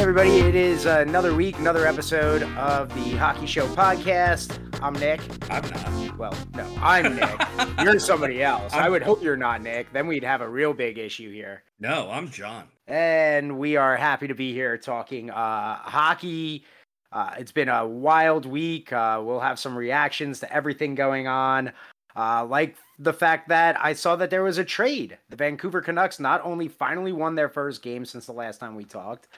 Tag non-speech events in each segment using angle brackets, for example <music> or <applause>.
everybody. It is another week, another episode of the Hockey Show podcast. I'm Nick. I'm not. Well, no, I'm <laughs> Nick. you're somebody else. i would hope you're not Nick. Then we'd have a real big issue here. No, I'm John. And we are happy to be here talking uh, hockey. Uh, it's been a wild week. Uh, we'll have some reactions to everything going on. Uh, like the fact that I saw that there was a trade. The Vancouver Canucks not only finally won their first game since the last time we talked,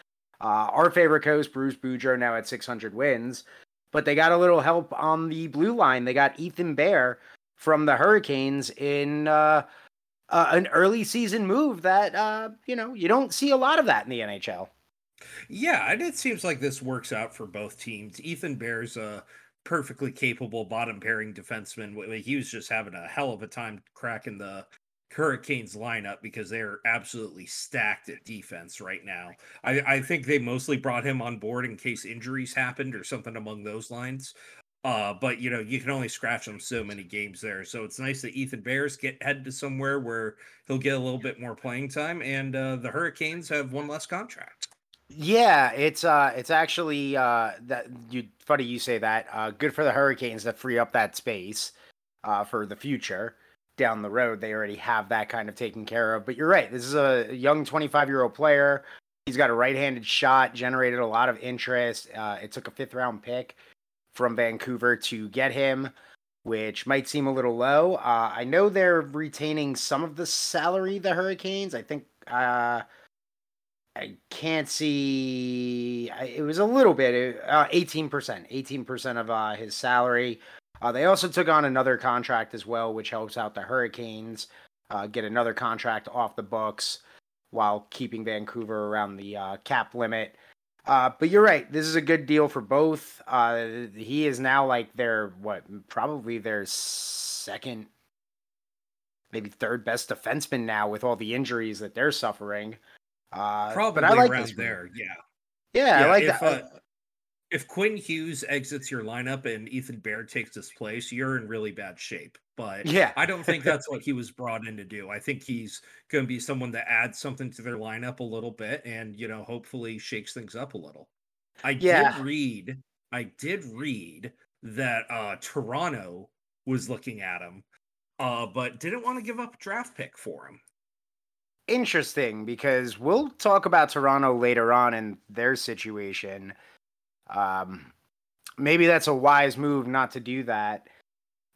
uh, our favorite coach, Bruce Boudreau, now at 600 wins. But they got a little help on the blue line. They got Ethan Bear from the Hurricanes in uh, uh, an early season move that, uh, you know, you don't see a lot of that in the NHL. Yeah, and it seems like this works out for both teams. Ethan Bear's a perfectly capable bottom pairing defenseman. He was just having a hell of a time cracking the Hurricanes lineup because they're absolutely stacked at defense right now. I, I think they mostly brought him on board in case injuries happened or something among those lines. Uh, but you know, you can only scratch them so many games there. So it's nice that Ethan Bears get head to somewhere where he'll get a little bit more playing time, and uh, the Hurricanes have one less contract. Yeah, it's uh, it's actually uh, that you funny you say that. Uh, good for the Hurricanes to free up that space uh, for the future down the road, they already have that kind of taken care of. But you're right. This is a young 25 year old player. He's got a right handed shot, generated a lot of interest. Uh, it took a fifth round pick from Vancouver to get him, which might seem a little low. Uh, I know they're retaining some of the salary, the Hurricanes. I think. Uh, I can't see. It was a little bit, uh, eighteen percent, eighteen percent of uh, his salary. Uh, they also took on another contract as well, which helps out the Hurricanes uh, get another contract off the books while keeping Vancouver around the uh, cap limit. Uh, but you're right. This is a good deal for both. Uh, he is now like their what, probably their second, maybe third best defenseman now with all the injuries that they're suffering. Uh, probably but I like around there. Yeah. Yeah, yeah I like if, that if Quinn Hughes exits your lineup and Ethan Bear takes his place, you're in really bad shape. But yeah, I don't think that's what <laughs> he was brought in to do. I think he's going to be someone that adds something to their lineup a little bit, and you know, hopefully shakes things up a little. I yeah. did read, I did read that uh Toronto was looking at him, uh, but didn't want to give up a draft pick for him. Interesting, because we'll talk about Toronto later on in their situation um, maybe that's a wise move not to do that.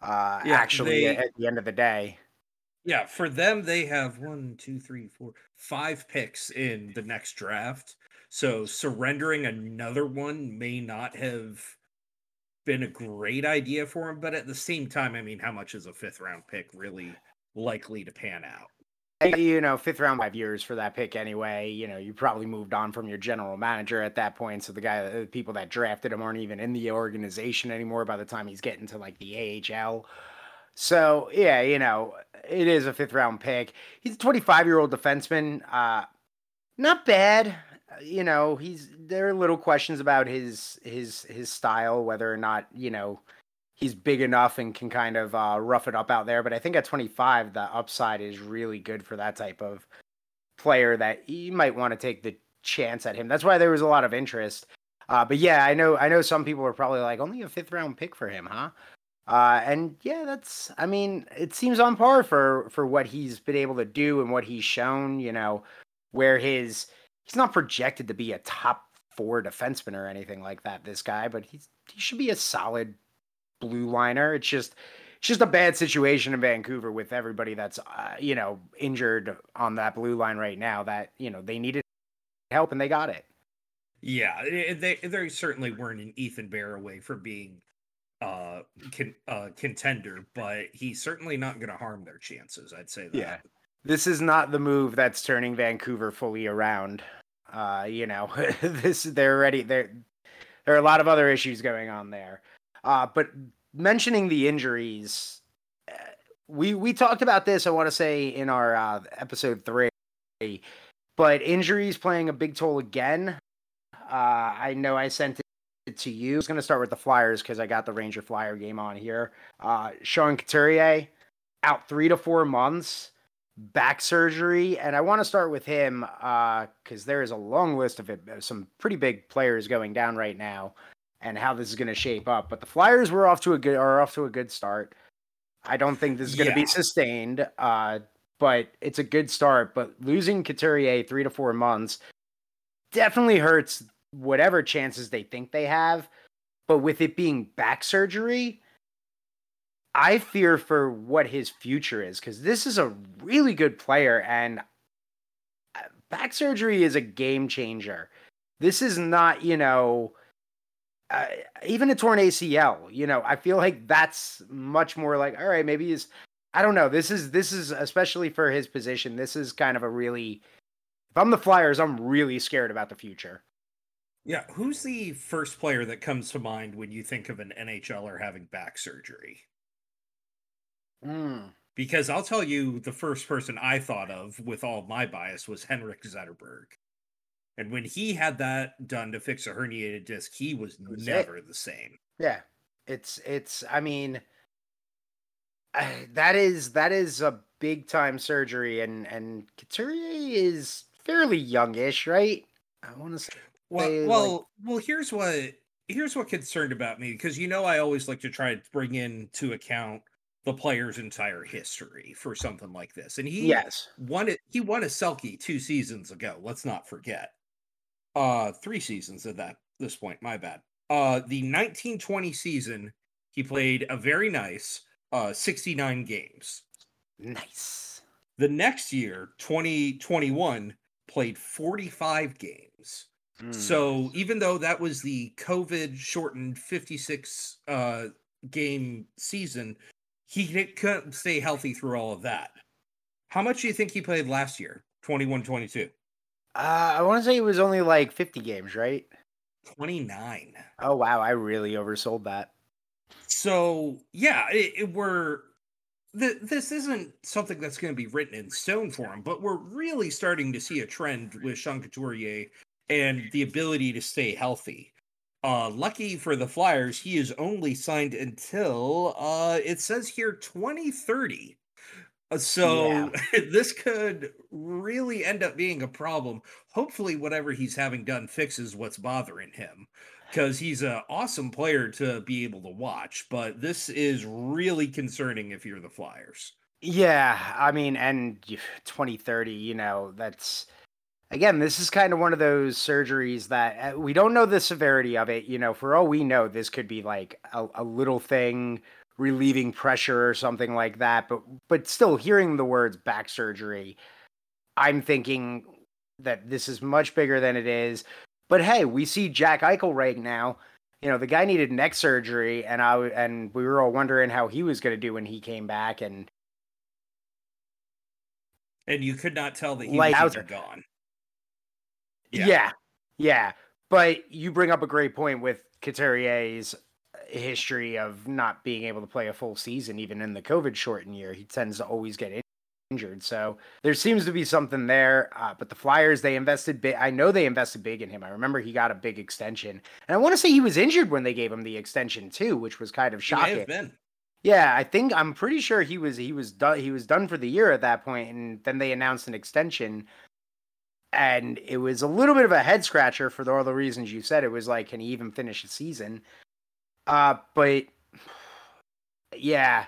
Uh, yeah, actually, they, at the end of the day. Yeah, for them, they have one, two, three, four, five picks in the next draft. So surrendering another one may not have been a great idea for him. But at the same time, I mean, how much is a fifth round pick really likely to pan out? You know, fifth round, five years for that pick anyway. You know, you probably moved on from your general manager at that point. So the guy, the people that drafted him aren't even in the organization anymore by the time he's getting to like the AHL. So yeah, you know, it is a fifth round pick. He's a 25 year old defenseman. Uh, not bad. You know, he's there are little questions about his his his style, whether or not you know he's big enough and can kind of uh, rough it up out there. But I think at 25, the upside is really good for that type of player that you might want to take the chance at him. That's why there was a lot of interest. Uh, but yeah, I know I know some people are probably like only a fifth round pick for him, huh? Uh, and yeah, that's I mean, it seems on par for for what he's been able to do and what he's shown. You know, where his he's not projected to be a top four defenseman or anything like that. This guy, but he's he should be a solid blue liner. It's just it's just a bad situation in Vancouver with everybody that's uh, you know injured on that blue line right now. That you know they needed help and they got it. Yeah, they they certainly weren't an Ethan Bear away from being uh, con, uh contender, but he's certainly not going to harm their chances. I'd say that. Yeah, this is not the move that's turning Vancouver fully around. Uh, you know, <laughs> this they're already there. There are a lot of other issues going on there. Uh, but mentioning the injuries, uh, we we talked about this. I want to say in our uh, episode three, but injuries playing a big toll again. Uh, I know I sent it to you. I was going to start with the Flyers because I got the Ranger Flyer game on here. Uh, Sean Couturier out three to four months. back surgery, and I want to start with him because uh, there is a long list of it, some pretty big players going down right now, and how this is going to shape up. But the Flyers were off to a good are off to a good start. I don't think this is going to yeah. be sustained, uh, but it's a good start. But losing Couturier three to four months definitely hurts whatever chances they think they have. But with it being back surgery, I fear for what his future is because this is a really good player and uh, back surgery is a game changer. This is not, you know, uh, even a torn ACL, you know, I feel like that's much more like, all right, maybe he's, I don't know. This is, this is, especially for his position, this is kind of a really, if I'm the Flyers, I'm really scared about the future. Yeah. Who's the first player that comes to mind when you think of an NHLer having back surgery? Mm. Because I'll tell you, the first person I thought of with all my bias was Henrik Zetterberg. And when he had that done to fix a herniated disc, he was, never it. the same. Yeah. It's, it's, I mean, <sighs> that is, that is a big time surgery. And, and Couturier is fairly youngish, right? I want to say. Well, well, like... well, here's what, here's what concerned about me because you know I always like to try to bring into account the player's entire history for something like this. And he yes won it. He won a Selke two seasons ago. Let's not forget. Uh, three seasons at that this point. My bad. Uh, the 1920 season, he played a very nice uh 69 games. Nice. The next year, 2021, played 45 games. Mm. So even though that was the COVID shortened 56 uh game season, he couldn't stay healthy through all of that. How much do you think he played last year? 21 22. Uh, I want to say it was only like 50 games, right? 29. Oh, wow. I really oversold that. So, yeah, it, it we're. The, this isn't something that's going to be written in stone for him, but we're really starting to see a trend with Sean Couturier and the ability to stay healthy. Uh, lucky for the Flyers, he is only signed until uh, it says here 2030. Uh, so yeah. <laughs> this could really end up being a problem. Hopefully, whatever he's having done fixes what's bothering him because he's an awesome player to be able to watch. But this is really concerning if you're the Flyers. Yeah, I mean, and <sighs> 2030, you know, that's again, this is kind of one of those surgeries that uh, we don't know the severity of it. You know, for all we know, this could be like a, a, little thing relieving pressure or something like that. But but still, hearing the words back surgery, I'm thinking that this is much bigger than it is. But hey, we see Jack Eichel right now. You know, the guy needed neck surgery, and I and we were all wondering how he was going to do when he came back, and and you could not tell that he like, was gone. Yeah. yeah. Yeah. But you bring up a great point with Couturier's history of not being able to play a full season, even in the COVID shortened year. He tends to always get injured. So there seems to be something there. Uh, but the Flyers, they invested big. I know they invested big in him. I remember he got a big extension. And I want to say he was injured when they gave him the extension too, which was kind of shocking. Yeah, I think I'm pretty sure he was he was done he was done for the year at that point, and then they announced an extension and it was a little bit of a head scratcher for all the reasons you said. It was like, can he even finish the season? Uh, but yeah,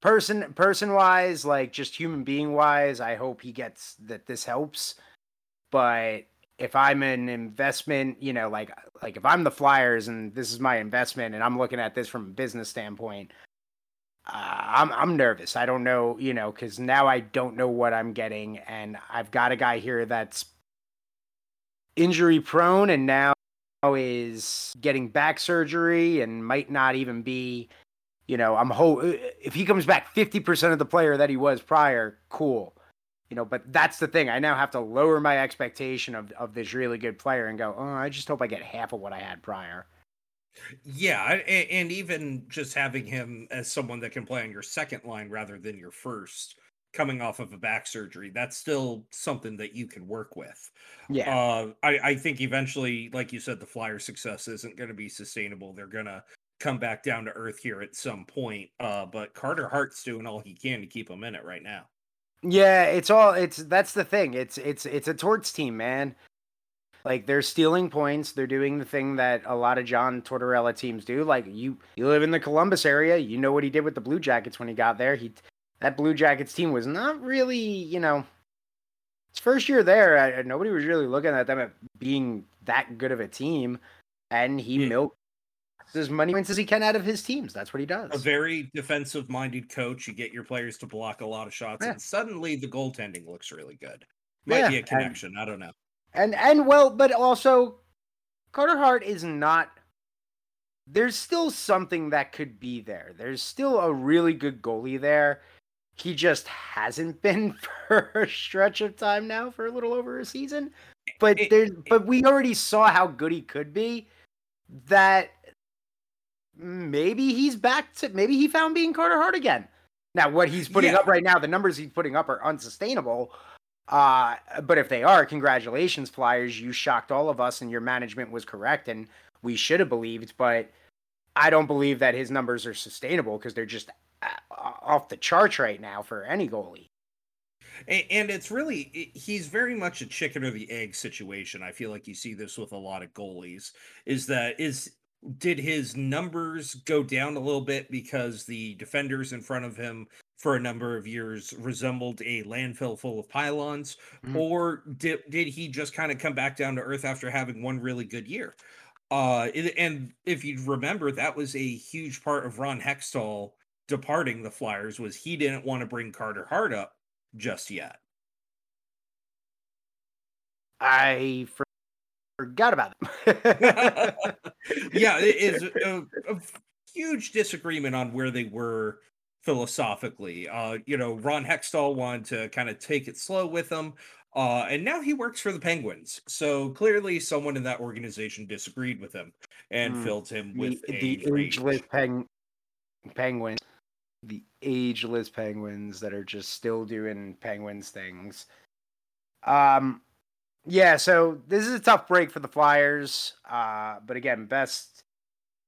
person person wise, like just human being wise, I hope he gets that this helps. But if I'm an investment, you know, like like if I'm the Flyers and this is my investment and I'm looking at this from a business standpoint, uh, I'm I'm nervous. I don't know, you know, because now I don't know what I'm getting, and I've got a guy here that's injury prone and now is getting back surgery and might not even be you know i'm ho uh, if he comes back 50% of the player that he was prior cool. You know but that's the thing. I now have to lower my expectation of of this really good player and go oh i just hope i get half of what i had prior. Yeah and even just having him as someone that can play on your second line rather than your first coming off of a back surgery that's still something that you can work with yeah uh, I, I think eventually like you said the flyer success isn't going to be sustainable they're going to come back down to earth here at some point uh, but carter hart's doing all he can to keep him in it right now Yeah, it's all it's that's the thing. It's it's it's a torts team, man. Like they're stealing points. They're doing the thing that a lot of John Tortorella teams do. Like you, you live in the Columbus area. You know what he did with the Blue Jackets when he got there. He that Blue Jackets team was not really, you know, his first year there. I, nobody was really looking at them at being that good of a team, and he yeah. milked as many points as he can out of his teams. That's what he does. A very defensive minded coach. You get your players to block a lot of shots, yeah. and suddenly the goaltending looks really good. Might yeah, be a connection. And, I don't know. And and well, but also Carter Hart is not there's still something that could be there. There's still a really good goalie there. He just hasn't <laughs> been for a stretch of time now for a little over a season. But there's but we already saw how good he could be. That maybe he's back to maybe he found being Carter Hart again. Now what he's putting yeah. up right now, the numbers he's putting up are unsustainable. Uh, but if they are, congratulations, Flyers. You shocked all of us, and your management was correct, and we should have believed. But I don't believe that his numbers are sustainable because they're just off the charts right now for any goalie. And it's really, he's very much a chicken or the egg situation. I feel like you see this with a lot of goalies. Is that, is, did his numbers go down a little bit because the defenders in front of him for a number of years resembled a landfill full of pylons mm-hmm. or did did he just kind of come back down to earth after having one really good year uh and if you remember that was a huge part of Ron Hextall departing the Flyers was he didn't want to bring Carter Hart up just yet I forgot about it <laughs> yeah it is a, a huge disagreement on where they were philosophically. Uh, you know, Ron Hextall wanted to kind of take it slow with him. Uh, and now he works for the Penguins. So clearly, someone in that organization disagreed with him and mm, filled him with the, the ageless peng- penguins, the ageless penguins that are just still doing penguins things. Um, yeah. So this is a tough break for the Flyers. Uh, but again, best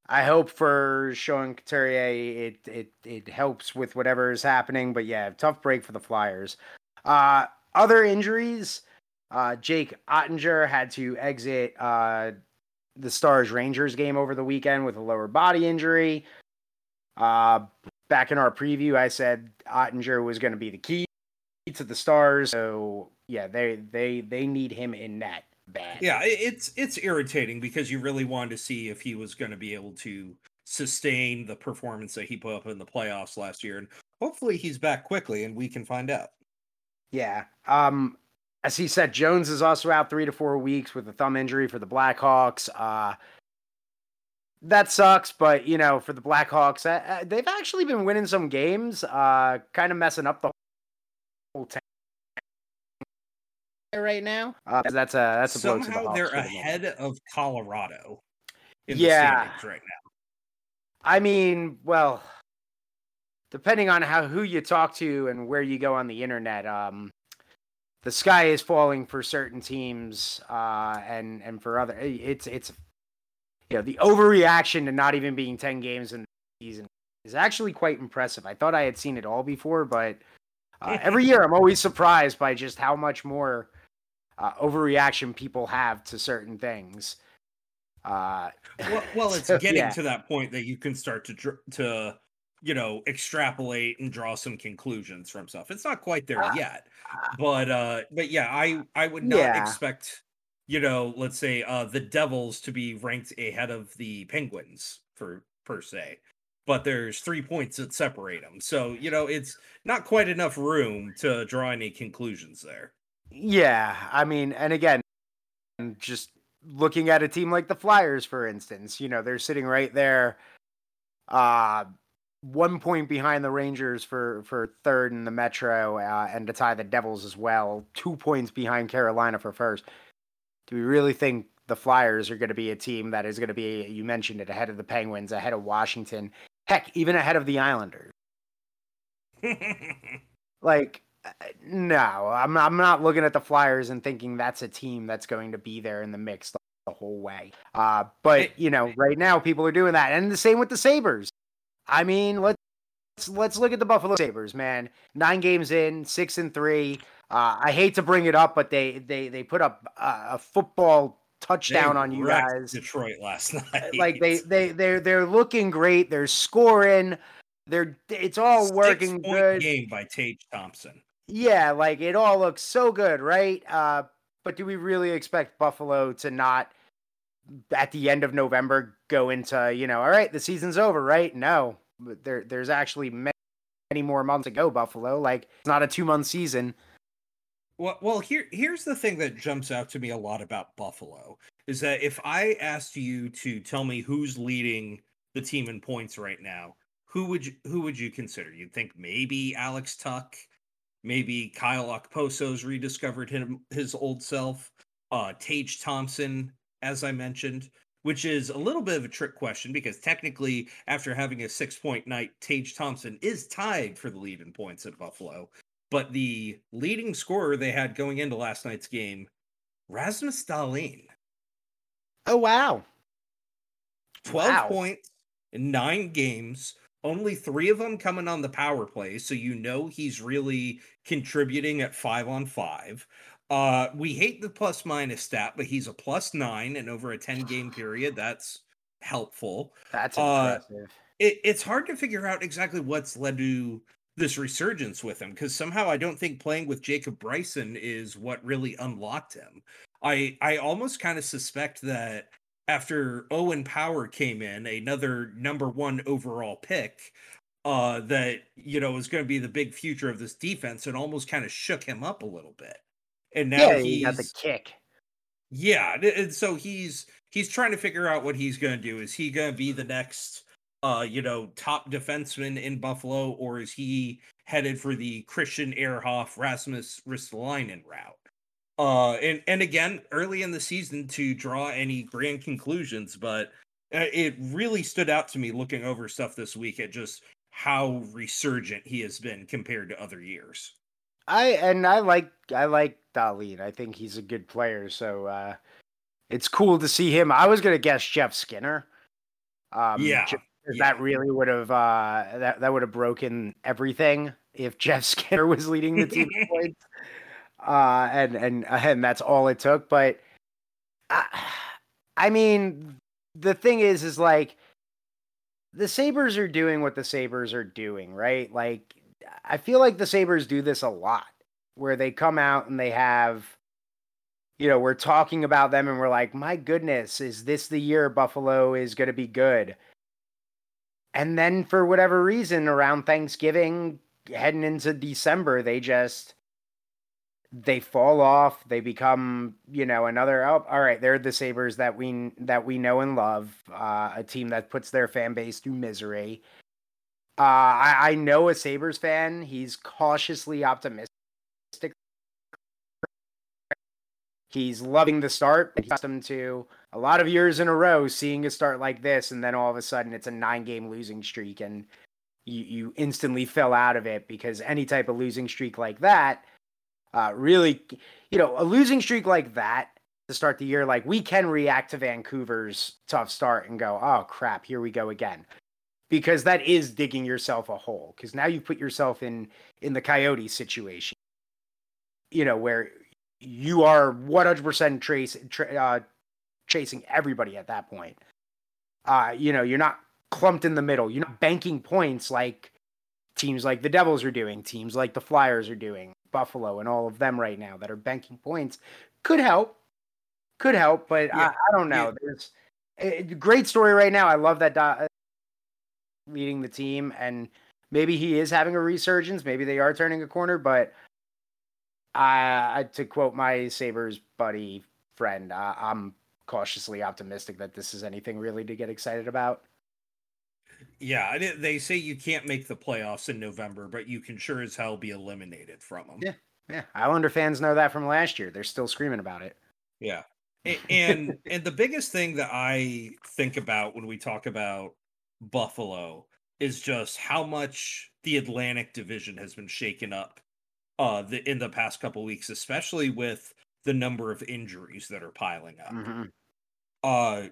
I hope for Sean Couturier it it it helps with whatever is happening. But yeah, tough break for the Flyers. Uh, other injuries. Uh, Jake Oettinger had to exit uh, the Stars Rangers game over the weekend with a lower body injury. Uh, back in our preview, I said Oettinger was going to be the key to the Stars. So yeah, they they they need him in net bad. Yeah, it's it's irritating because you really wanted to see if he was going to be able to sustain the performance that he put up in the playoffs last year, and hopefully he's back quickly, and we can find out. Yeah. Um. As he said, Jones is also out three to four weeks with a thumb injury for the Blackhawks. Uh, that sucks, but you know, for the Blackhawks, uh, uh they've actually been winning some games, uh, kind of messing up the whole team right now. Uh, that's a that's a somehow the they're ahead of Colorado. yeah, the right now. I mean, well, depending on how who you talk to and where you go on the internet, um, the sky is falling for certain teams, uh, and and for other, it's it's you know the overreaction to not even being ten games in the season is actually quite impressive. I thought I had seen it all before, but uh, <laughs> every year I'm always surprised by just how much more uh, overreaction people have to certain things. Uh, well, well, it's <laughs> so, getting yeah. to that point that you can start to to you know extrapolate and draw some conclusions from stuff. It's not quite there uh, yet, but uh, but yeah, I I would not yeah. expect you know let's say uh the Devils to be ranked ahead of the Penguins for per se but there's three points that separate them. So, you know, it's not quite enough room to draw any conclusions there. Yeah, I mean, and again, just looking at a team like the Flyers, for instance, you know, they're sitting right there, uh, one point behind the Rangers for for third in the Metro, uh, and to tie the Devils as well, two points behind Carolina for first. Do we really think the Flyers are going to be a team that is going to be, you mentioned it, ahead of the Penguins, ahead of Washington, heck, even ahead of the Islanders? <laughs> like no, I'm I'm not looking at the Flyers and thinking that's a team that's going to be there in the mix the, whole way. Uh, but you know, right now people are doing that, and the same with the Sabres. I mean, let's let's look at the Buffalo Sabres, man. Nine games in, six and three. Uh, I hate to bring it up, but they they they put up a, football touchdown They on you guys. Detroit last night. Like they they they're they're looking great. They're scoring. They're it's all working Six-point good. game by Tage Thompson. Yeah, like it all looks so good, right? Uh, but do we really expect Buffalo to not at the end of November go into you know, all right, the season's over, right? No, but there there's actually many, many more months to go. Buffalo, like it's not a two month season. Well, well, here here's the thing that jumps out to me a lot about Buffalo is that if I asked you to tell me who's leading the team in points right now, who would you who would you consider? You'd think maybe Alex Tuch, maybe Kyle Okposo's rediscovered him his old self, uh Tage Thompson, as I mentioned, which is a little bit of a trick question because technically, after having a six point night, Tage Thompson is tied for the lead in points at Buffalo. But the leading scorer they had going into last night's game, Rasmus Dahlin, Oh wow, 12 Wow. points in nine games, only three of them coming on the power play. So you know he's really contributing at five on five. Uh, we hate the plus minus stat, but he's a plus nine and over a 10 game <sighs> period. That's helpful. that's Uh, impressive. it, it's hard to figure out exactly what's led to this resurgence with him because somehow I don't think playing with Jacob Bryson is what really unlocked him. I I almost kind of suspect that after Owen Power came in, another number one overall pick, uh, that you know is going to be the big future of this defense, and almost kind of shook him up a little bit. And now yeah, he's he got the kick. yeah, and- and so he's he's trying to figure out what he's going to do. Is he going to be the next uh, you know, top defenseman in Buffalo or is he headed for the Christian Ehrhoff Rasmus Ristolainen route? Uh and and again, early in the season to draw any grand conclusions, but uh, it really stood out to me looking over stuff this week at just how resurgent he has been compared to other years. I and I like I like Dahlin. I think he's a good player. So uh, it's cool to see him. I was gonna guess Jeff Skinner. Um, Yeah, 'cause yeah. that really would have uh, that that would have broken everything if Jeff <laughs> Skinner was leading the team <laughs> points. Uh, and and and that's all it took. But I, I mean, the thing is, is like the Sabres are doing what the Sabres are doing, right? Like I feel like the Sabres do this a lot where they come out and they have you know, we're talking about them and we're like, "My goodness, is this the year Buffalo is going to be good?" And then for whatever reason around Thanksgiving heading into December, they just they fall off. They become, you know, another. Oh, all right, they're the Sabres that we that we know and love. Uh, a team that puts their fan base through misery. Uh, I, I know a Sabres fan. He's cautiously optimistic. He's loving the start. He's accustomed to a lot of years in a row seeing a start like this, and then all of a sudden it's a nine-game losing streak, and you you instantly fell out of it because any type of losing streak like that uh, really, you know, a losing streak like that to start the year, like we can react to Vancouver's tough start and go, oh crap, here we go again. Because that is digging yourself a hole. Because now you put yourself in in the Coyote situation, you know, where you are 100% trace, tra- uh, chasing everybody at that point. Uh, you know, you're not clumped in the middle. You're not banking points like teams like the Devils are doing, teams like the Flyers are doing, Buffalo and all of them right now that are banking points. Could help, could help, but Yeah, I, I don't know. yeah. There's a great story right now. I love that Do- leading the team, and maybe he is having a resurgence. Maybe they are turning a corner, but I, I to quote my Sabres buddy friend, uh, I'm cautiously optimistic that this is anything really to get excited about. Yeah, they say you can't make the playoffs in November, but you can sure as hell be eliminated from them. Yeah. Yeah, Islander fans know that from last year. They're still screaming about it. Yeah. <laughs> And and the biggest thing that I think about when we talk about Buffalo is just how much the Atlantic division has been shaken up uh the, in the past couple weeks, especially with the number of injuries that are piling up. Mhm. Uh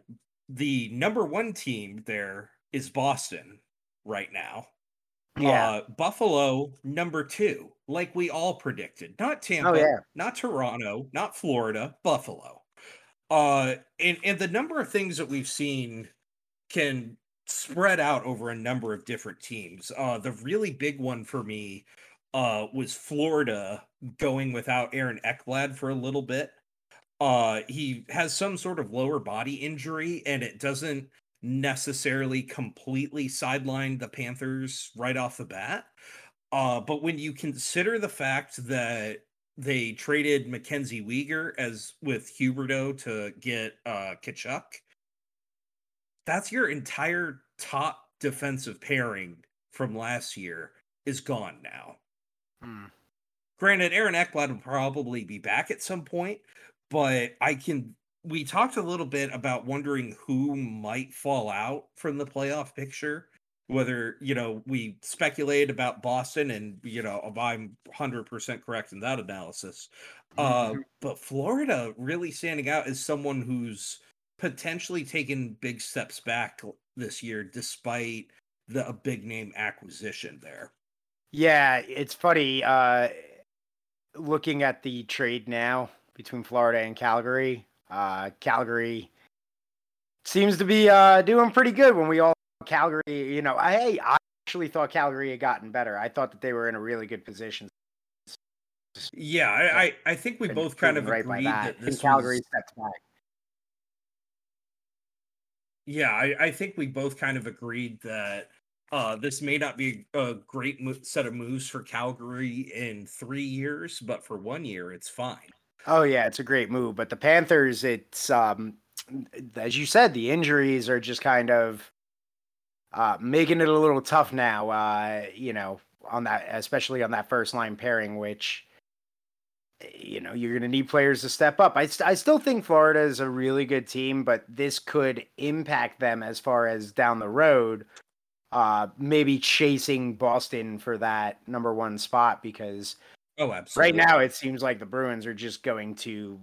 the number 1 team there is Boston right now. Yeah. Uh, Buffalo, number two, like we all predicted. Not Tampa, oh, yeah. not Toronto, not Florida, Buffalo. Uh, and, and the number of things that we've seen can spread out over a number of different teams. Uh, the really big one for me uh, was Florida going without Aaron Ekblad for a little bit. Uh, he has some sort of lower body injury, and it doesn't necessarily completely sideline the Panthers right off the bat. Uh, but when you consider the fact that they traded Mackenzie Weegar as with Huberdeau to get uh Tkachuk, that's your entire top defensive pairing from last year is gone now. Hmm. Granted, Aaron Ekblad will probably be back at some point, but I can. We talked a little bit about wondering who might fall out from the playoff picture. Whether you know we speculated about Boston, and you know I'm 100 percent correct in that analysis. Uh, mm-hmm. but Florida really standing out as someone who's potentially taken big steps back this year, despite the a big name acquisition there. Yeah, it's funny. Uh, looking at the trade now between Florida and Calgary, uh, Calgary seems to be uh, doing pretty good. When we all Calgary, you know, I I actually thought Calgary had gotten better. I thought that they were in a really good position. Yeah, I I, I think we both kind of right agreed that. that this Calgary was... back. Yeah, I, I think we both kind of agreed that uh, this may not be a great mo- set of moves for Calgary in three years, but for one year, it's fine. Oh yeah, it's a great move. But the Panthers, it's um, as you said, the injuries are just kind of uh, making it a little tough now. Uh, you know, on that, especially on that first line pairing, which you know you're going to need players to step up. I, st- I still think Florida is a really good team, but this could impact them as far as down the road. Uh, maybe chasing Boston for that number one spot because oh, absolutely. Right now, it seems like the Bruins are just going to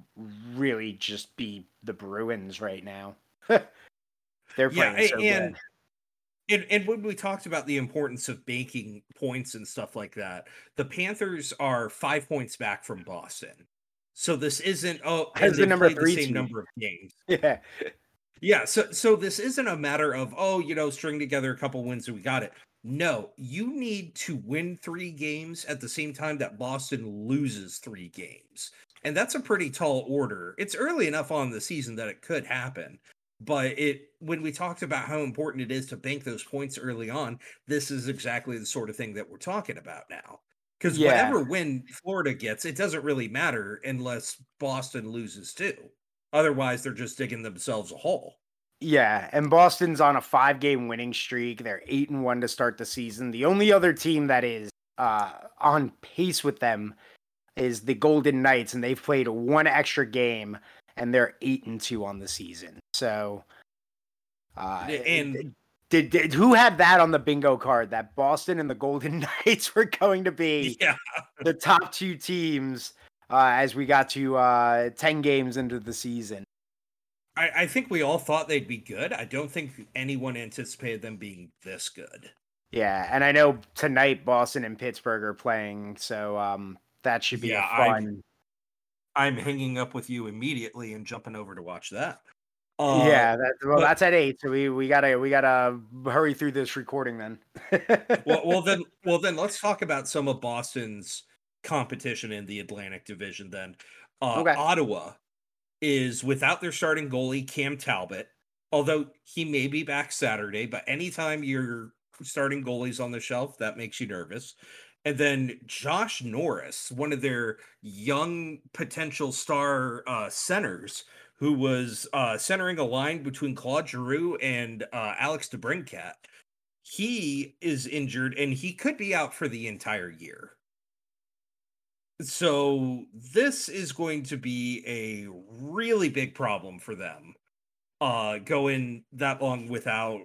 really just be the Bruins right now. <laughs> They're playing yeah, so and, good. And, and when we talked about the importance of banking points and stuff like that, the Panthers are five points back from Boston. So this isn't oh has the number three the same number of games. <laughs> Yeah. Yeah. So so this isn't a matter of oh, you know, string together a couple wins and we got it. No, you need to win three games at the same time that Boston loses three games. And that's a pretty tall order. It's early enough on the season that it could happen but it when we talked about how important it is to bank those points early on this is exactly the sort of thing that we're talking about now because yeah. whatever win florida gets it doesn't really matter unless boston loses too otherwise they're just digging themselves a hole yeah and boston's on a five game winning streak they're eight and one to start the season the only other team that is uh, on pace with them is the golden knights and they've played one extra game and they're eight and two on the season. So, uh, and did, did who had that on the bingo card that Boston and the Golden <laughs> Knights were going to be yeah. the top two teams uh, as we got to uh, ten games into the season? I, I think we all thought they'd be good. I don't think anyone anticipated them being this good. Yeah, and I know tonight Boston and Pittsburgh are playing, so um, that should be yeah, fun. I'm hanging up with you immediately and jumping over to watch that. Uh, yeah, that, well, but, that's at eight, so we we gotta we gotta hurry through this recording then. <laughs> well, well then, well then, let's talk about some of Boston's competition in the Atlantic Division. Then, uh, okay. Ottawa is without their starting goalie Cam Talbot, although he may be back Saturday. But anytime you're starting goalies on the shelf, that makes you nervous. And then Josh Norris, one of their young potential star uh, centers, who was uh, centering a line between Claude Giroux and uh, Alex DeBrincat. He is injured and he could be out for the entire year. So this is going to be a really big problem for them. Uh, going that long without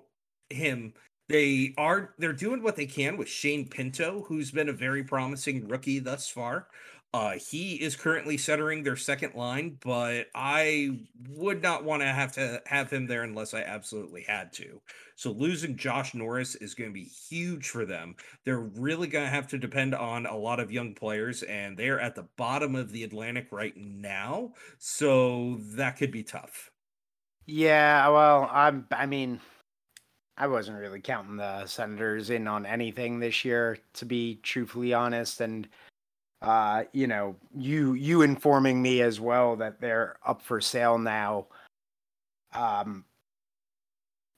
him they are they're doing what they can with Shane Pinto, who's been a very promising rookie thus far. Uh, he is currently centering their second line, but I would not want to have to have him there unless I absolutely had to. So losing Josh Norris is going to be huge for them. They're really going to have to depend on a lot of young players, and they're at the bottom of the Atlantic right now. So that could be tough. Yeah, well, I'm. I mean, I wasn't really counting the Senators in on anything this year, to be truthfully honest. And uh, you know, you you informing me as well that they're up for sale now. Um,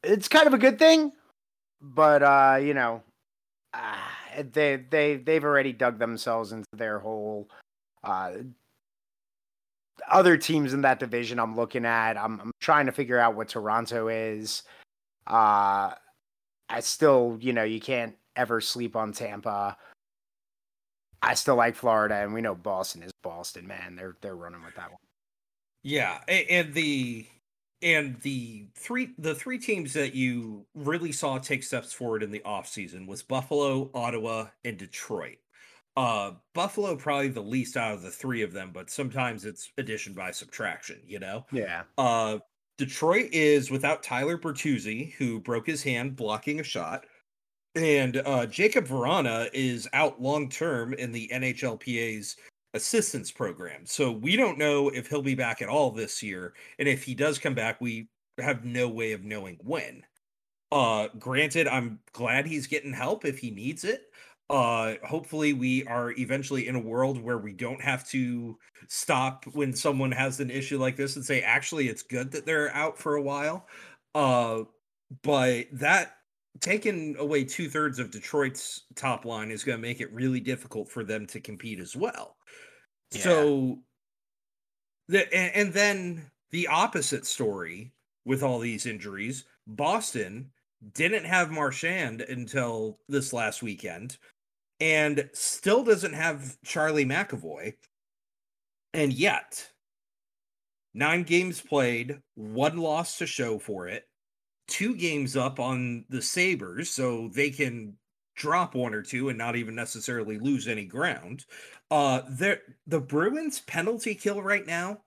it's kind of a good thing, but uh, you know, uh, they they they've already dug themselves into their hole. Uh, other teams in that division I'm looking at, I'm, I'm trying to figure out what Toronto is. Uh, I still, you know, you can't ever sleep on Tampa. I still like Florida, and we know Boston is Boston, man. They're they're running with that one. Yeah, and the and the three the three teams that you really saw take steps forward in the offseason was Buffalo, Ottawa, and Detroit. Uh Buffalo probably the least out of the three of them, but sometimes it's addition by subtraction, you know? Yeah. Uh Detroit is without Tyler Bertuzzi, who broke his hand blocking a shot. And uh, Jakub Vrana is out long term in the NHLPA's assistance program. So we don't know if he'll be back at all this year. And if he does come back, we have no way of knowing when. Uh granted, I'm glad he's getting help if he needs it. Uh hopefully we are eventually in a world where we don't have to stop when someone has an issue like this and say actually it's good that they're out for a while. Uh but that taking away two thirds of Detroit's top line is going to make it really difficult for them to compete as well. Yeah. So, the and, and then the opposite story with all these injuries, Boston didn't have Marchand until this last weekend, and still doesn't have Charlie McAvoy, and yet nine games played, one loss to show for it two games up on the Sabres, so they can drop one or two and not even necessarily lose any ground. Uh the the Bruins penalty kill right now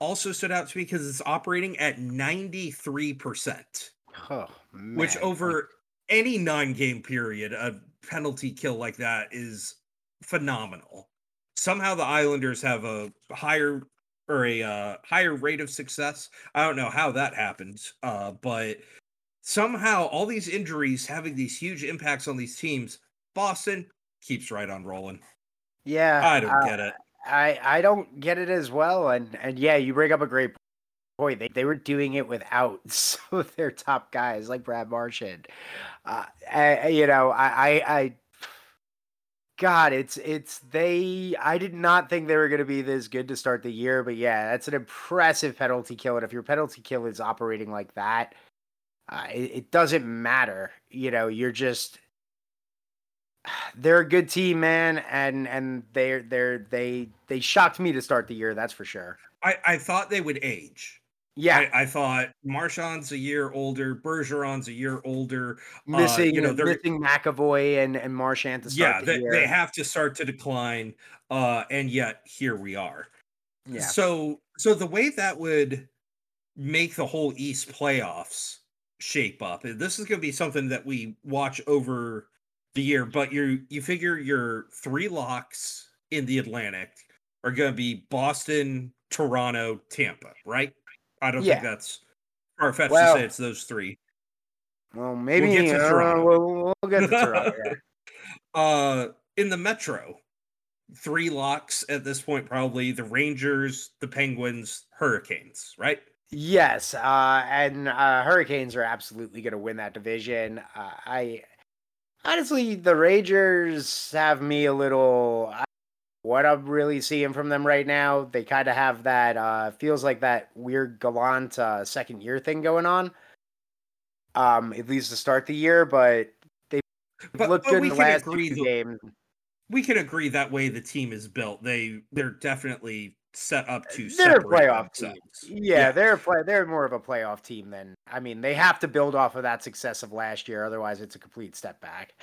also stood out to me because it's operating at 93%. Oh. Which over any nine game period, a penalty kill like that is phenomenal. Somehow the Islanders have a higher or a uh, higher rate of success. I don't know how that happened, uh, but somehow all these injuries having these huge impacts on these teams, Boston keeps right on rolling. Yeah, I don't uh, get it. I I don't get it as well. And and yeah, you bring up a great point. They they were doing it without <laughs> some of their top guys like Brad Marchand. Uh, I, you know, I, I I God, it's it's they. I did not think they were going to be this good to start the year, but yeah, that's an impressive penalty kill. And if your penalty kill is operating like that, uh, it, it doesn't matter. You know, you're just <sighs> they're a good team, man, and and they're they're they they shocked me to start the year. That's for sure. I I thought they would age. Yeah, I, I thought Marchand's a year older, Bergeron's a year older. Missing, uh, you know, they're missing McAvoy and and Marchand to start. Yeah, the they, they have to start to decline, uh, and yet here we are. Yeah. So so the way that would make the whole East playoffs shape up. This is going to be something that we watch over the year, but you you figure your three locks in the Atlantic are going to be Boston, Toronto, Tampa, right? I don't yeah. think that's far fetched well, to say it's those three. Well, maybe we'll get to uh, Toronto. We'll, we'll get to Toronto. Yeah. <laughs> uh, in the Metro, three locks at this point probably the Rangers, the Penguins, Hurricanes, right? Yes, uh, and uh, Hurricanes are absolutely going to win that division. Uh, I honestly, the Rangers have me a little. What I'm really seeing from them right now, they kind of have that uh, feels like that weird Gallant uh, second year thing going on. Um, at least to start the year, but they look good in the last two games. We can agree that way the team is built. They they're definitely set up to they're a playoff team. Yeah, yeah, they're a play. They're more of a playoff team than I mean. They have to build off of that success of last year, otherwise it's a complete step back.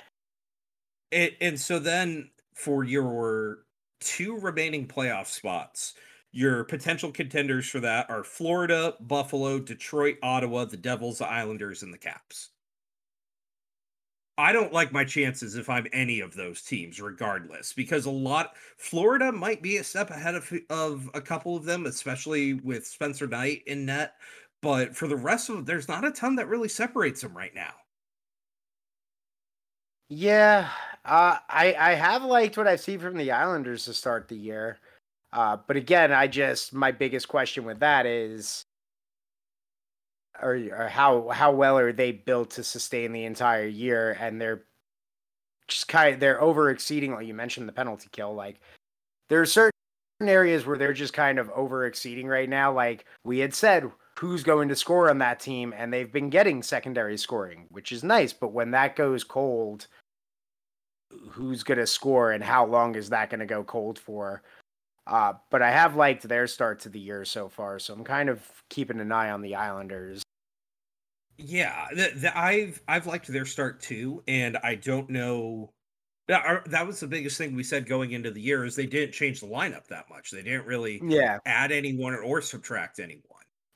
It, and so then for your two remaining playoff spots. Your potential contenders for that are Florida, Buffalo, Detroit, Ottawa, the Devils, the Islanders, and the Caps. I don't like my chances if I'm any of those teams, regardless, because a lot Florida might be a step ahead of of a couple of them, especially with Spencer Knight in net. But for the rest of there's not a ton that really separates them right now. Yeah, uh, I I have liked what I've seen from the Islanders to start the year, uh, but again, I just my biggest question with that is or, or how how well are they built to sustain the entire year? And they're just kind of they're over exceeding like you mentioned the penalty kill. Like there are certain areas where they're just kind of over exceeding right now. Like we had said who's going to score on that team? And they've been getting secondary scoring which is nice. But when that goes cold who's going to score and how long is that going to go cold for? Uh, but I have liked their start to the year so far, so I'm kind of keeping an eye on the Islanders. Yeah, the, the, I've I've liked their start too, and I don't know. That, that was the biggest thing we said going into the year is they didn't change the lineup that much. They didn't really yeah add anyone or subtract anyone.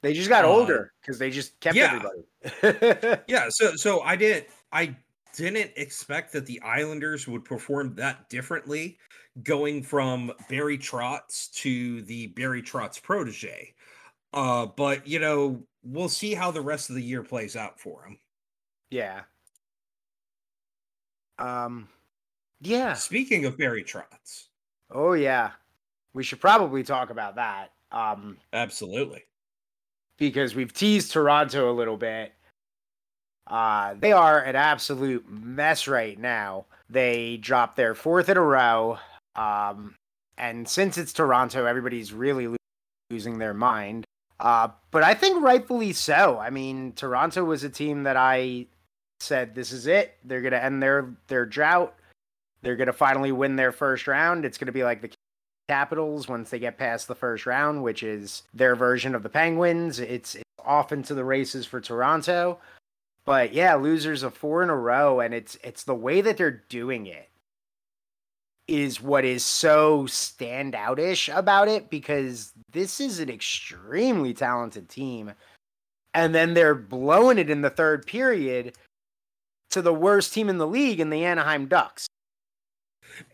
They just got uh, older because they just kept yeah. everybody. <laughs> yeah, so so I didn't I didn't expect that the Islanders would perform that differently, going from Barry Trotz to the Barry Trotz protege. Uh, but you know, we'll see how the rest of the year plays out for him. Yeah. Um yeah. Speaking of Barry Trotz. Oh yeah. We should probably talk about that. Um Absolutely. Because we've teased Toronto a little bit. Uh they are an absolute mess right now. They dropped their fourth in a row. Um and since it's Toronto, everybody's really losing their mind. Uh, but I think rightfully so. I mean, Toronto was a team that I said this is it. They're gonna end their their drought. They're gonna finally win their first round. It's gonna be like the Capitals once they get past the first round, which is their version of the Penguins. It's, it's off into the races for Toronto. But yeah, losers of four in a row, and it's it's the way that they're doing it is what is so standoutish about it because this is an extremely talented team. And then they're blowing it in the third period to the worst team in the league in the Anaheim Ducks.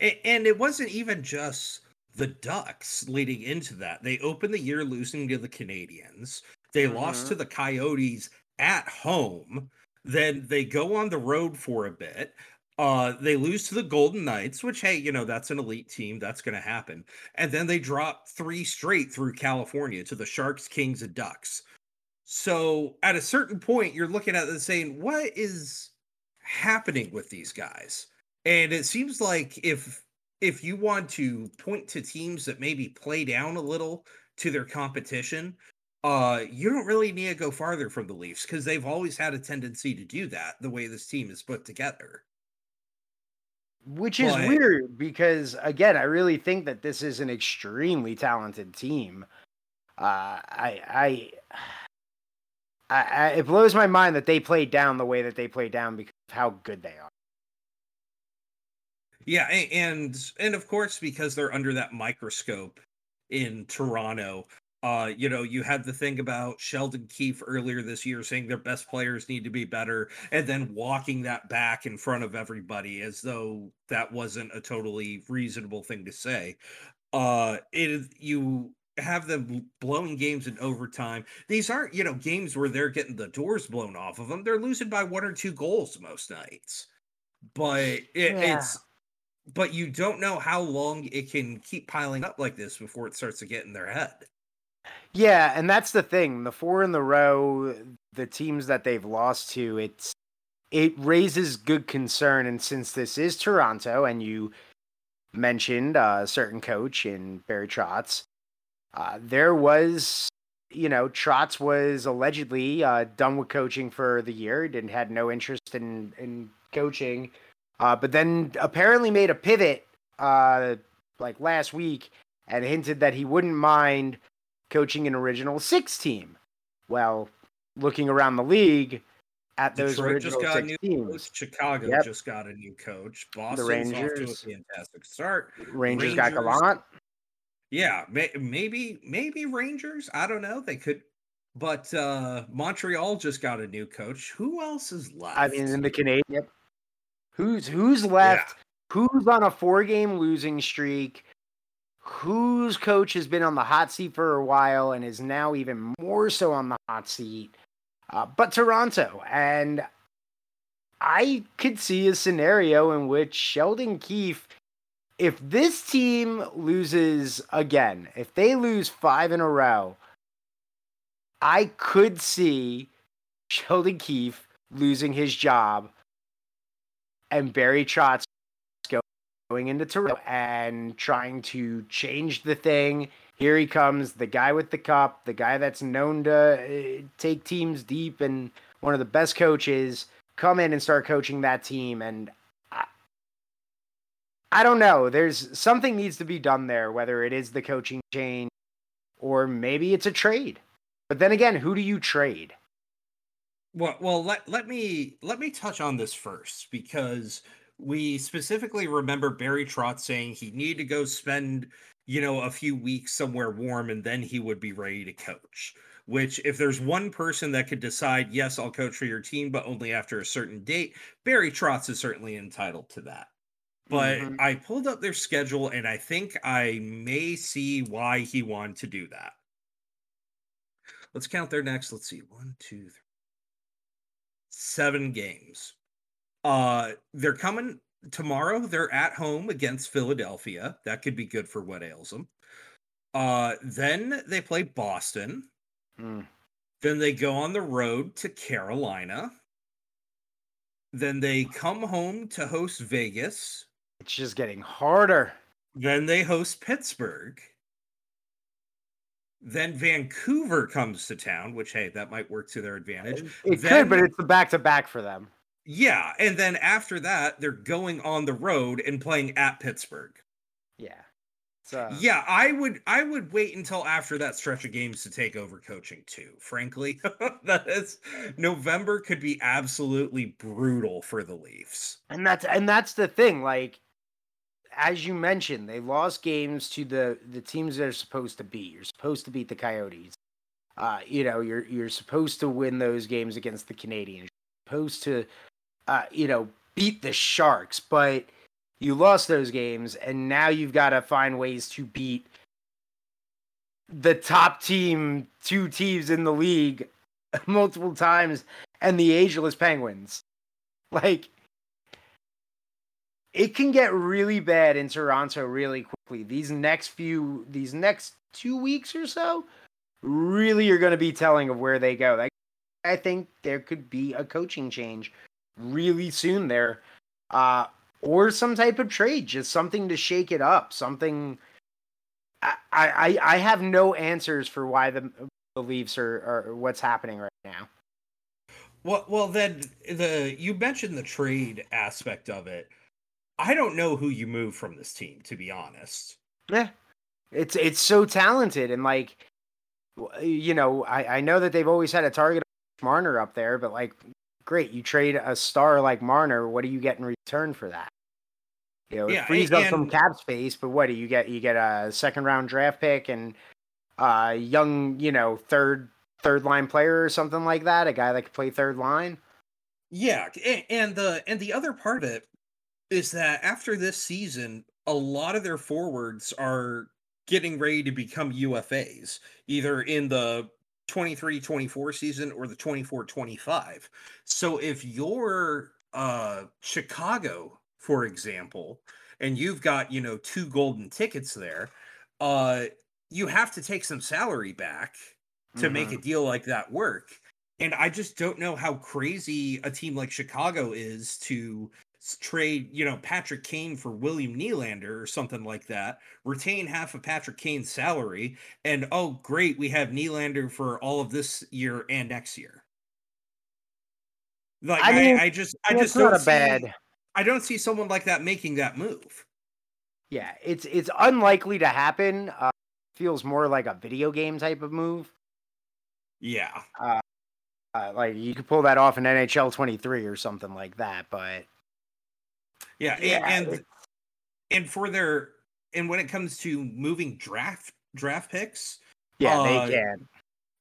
And it wasn't even just the Ducks leading into that. They opened the year losing to the Canadiens. They mm-hmm. lost to the Coyotes at home. Then they go on the road for a bit. Uh, they lose to the Golden Knights, which hey, you know that's an elite team. That's going to happen. And then they drop three straight through California to the Sharks, Kings, and Ducks. So at a certain point, you're looking at it saying, "What is happening with these guys?" And it seems like if if you want to point to teams that maybe play down a little to their competition, uh, you don't really need to go farther from the Leafs because they've always had a tendency to do that. The way this team is put together. Which is but, weird because again, I really think that this is an extremely talented team. Uh, I, I, <sighs> I, I, it blows my mind that they played down the way that they played down because of how good they are. Yeah, and and of course because they're under that microscope in Toronto, uh, you know, you had the thing about Sheldon Keefe earlier this year saying their best players need to be better, and then walking that back in front of everybody as though that wasn't a totally reasonable thing to say. Uh, it you have them blowing games in overtime. These aren't, you know, games where they're getting the doors blown off of them. They're losing by one or two goals most nights. But it, yeah. it's but you don't know how long it can keep piling up like this before it starts to get in their head. Yeah, and that's the thing. The four in the row, the teams that they've lost to, it's it raises good concern. And since this is Toronto, and you mentioned a certain coach in Barry Trotz, uh, there was, you know, Trotz was allegedly uh, done with coaching for the year. Didn't had no interest in in coaching, uh, but then apparently made a pivot uh, like last week and hinted that he wouldn't mind coaching an original six team. Well, looking around the league, at those Detroit original just got a six new teams. coach. Chicago Yep. just got a new coach. Boston's off to a Rangers. fantastic start. Rangers, got Rangers- Gallant. Yeah, may, maybe maybe Rangers. I don't know. They could, but uh Montreal just got a new coach. Who else is left? I mean, in the Canadian. Yep. Who's who's left? Who's on a four-game losing streak? Whose coach has been on the hot seat for a while and is now even more so on the hot seat? Uh, but Toronto, and I could see a scenario in which Sheldon Keefe, if this team loses again, if they lose five in a row, I could see Sheldon Keefe losing his job and Barry Trotz going into Toronto and trying to change the thing. Here he comes, the guy with the cup, the guy that's known to uh, take teams deep and one of the best coaches come in and start coaching that team. And I, I don't know. There's something needs to be done there whether it is the coaching change or maybe it's a trade. But then again who do you trade? Well, well, let let me let me touch on this first because we specifically remember Barry Trotz saying he needed to go spend, you know, a few weeks somewhere warm and then he would be ready to coach. Which, if there's one person that could decide, yes, I'll coach for your team, but only after a certain date, Barry Trotz is certainly entitled to that. But Mhm. I pulled up their schedule and I think I may see why he wanted to do that. Let's count their next. Let's see. One, two, three seven games. Uh they're coming tomorrow. They're at home against Philadelphia. That could be good for what ails them. Uh then they play Boston. Hmm. Then they go on the road to Carolina. Then they come home to host Vegas. it's just getting harder Then they host Pittsburgh. Then Vancouver comes to town, which hey, that might work to their advantage. it Then- could but it's the back-to-back for them Yeah, and then after that, they're going on the road and playing at Pittsburgh. yeah so Yeah, I would I would wait until after that stretch of games to take over coaching too. Frankly, <laughs> that is November could be absolutely brutal for the Leafs. and that's and that's the thing like as you mentioned they lost games to the the teams they're supposed to beat you're supposed to beat the coyotes uh you know you're you're supposed to win those games against the Canadiens you're supposed to uh you know beat the sharks but you lost those games and now you've got to find ways to beat the top team two teams in the league <laughs> multiple times and the ageless penguins <laughs> like it can get really bad in Toronto really quickly. These next few, these next two weeks or so, really are going to be telling of where they go. Like, I think there could be a coaching change really soon there, uh, or some type of trade, just something to shake it up. Something. I I I have no answers for why the, the Leafs are, are what's happening right now. Well, well, then the you mentioned the trade aspect of it. I don't know who you move from this team, to be honest. Yeah, it's it's so talented and like, you know, I I know that they've always had a target of Marner up there, but like, great, you trade a star like Marner, what do you get in return for that? You know, Yeah, it frees up some cap space, but what do you get? You get a second round draft pick and a young, you know, third third line player or something like that, a guy that could play third line. Yeah, and the and the other part of it is that after this season, a lot of their forwards are getting ready to become UFAs, either in the 23-24 season or the 24-25. So if you're uh Chicago, for example, and you've got, you know, two golden tickets there, uh you have to take some salary back to make a deal like that work. And I just don't know how crazy a team like Chicago is to trade, you know, Patrick Kane for William Nylander or something like that, retain half of Patrick Kane's salary, and oh, great, we have Nylander for all of this year and next year. Like I I, mean, I, just I just not don't a bad. I don't see someone like that making that move. Yeah, it's it's unlikely to happen. Uh, feels more like a video game type of move. Yeah. Uh, uh, like you could pull that off in NHL 23 or something like that. But yeah, yeah and, and for their and when it comes to moving draft draft picks, yeah, uh, they can.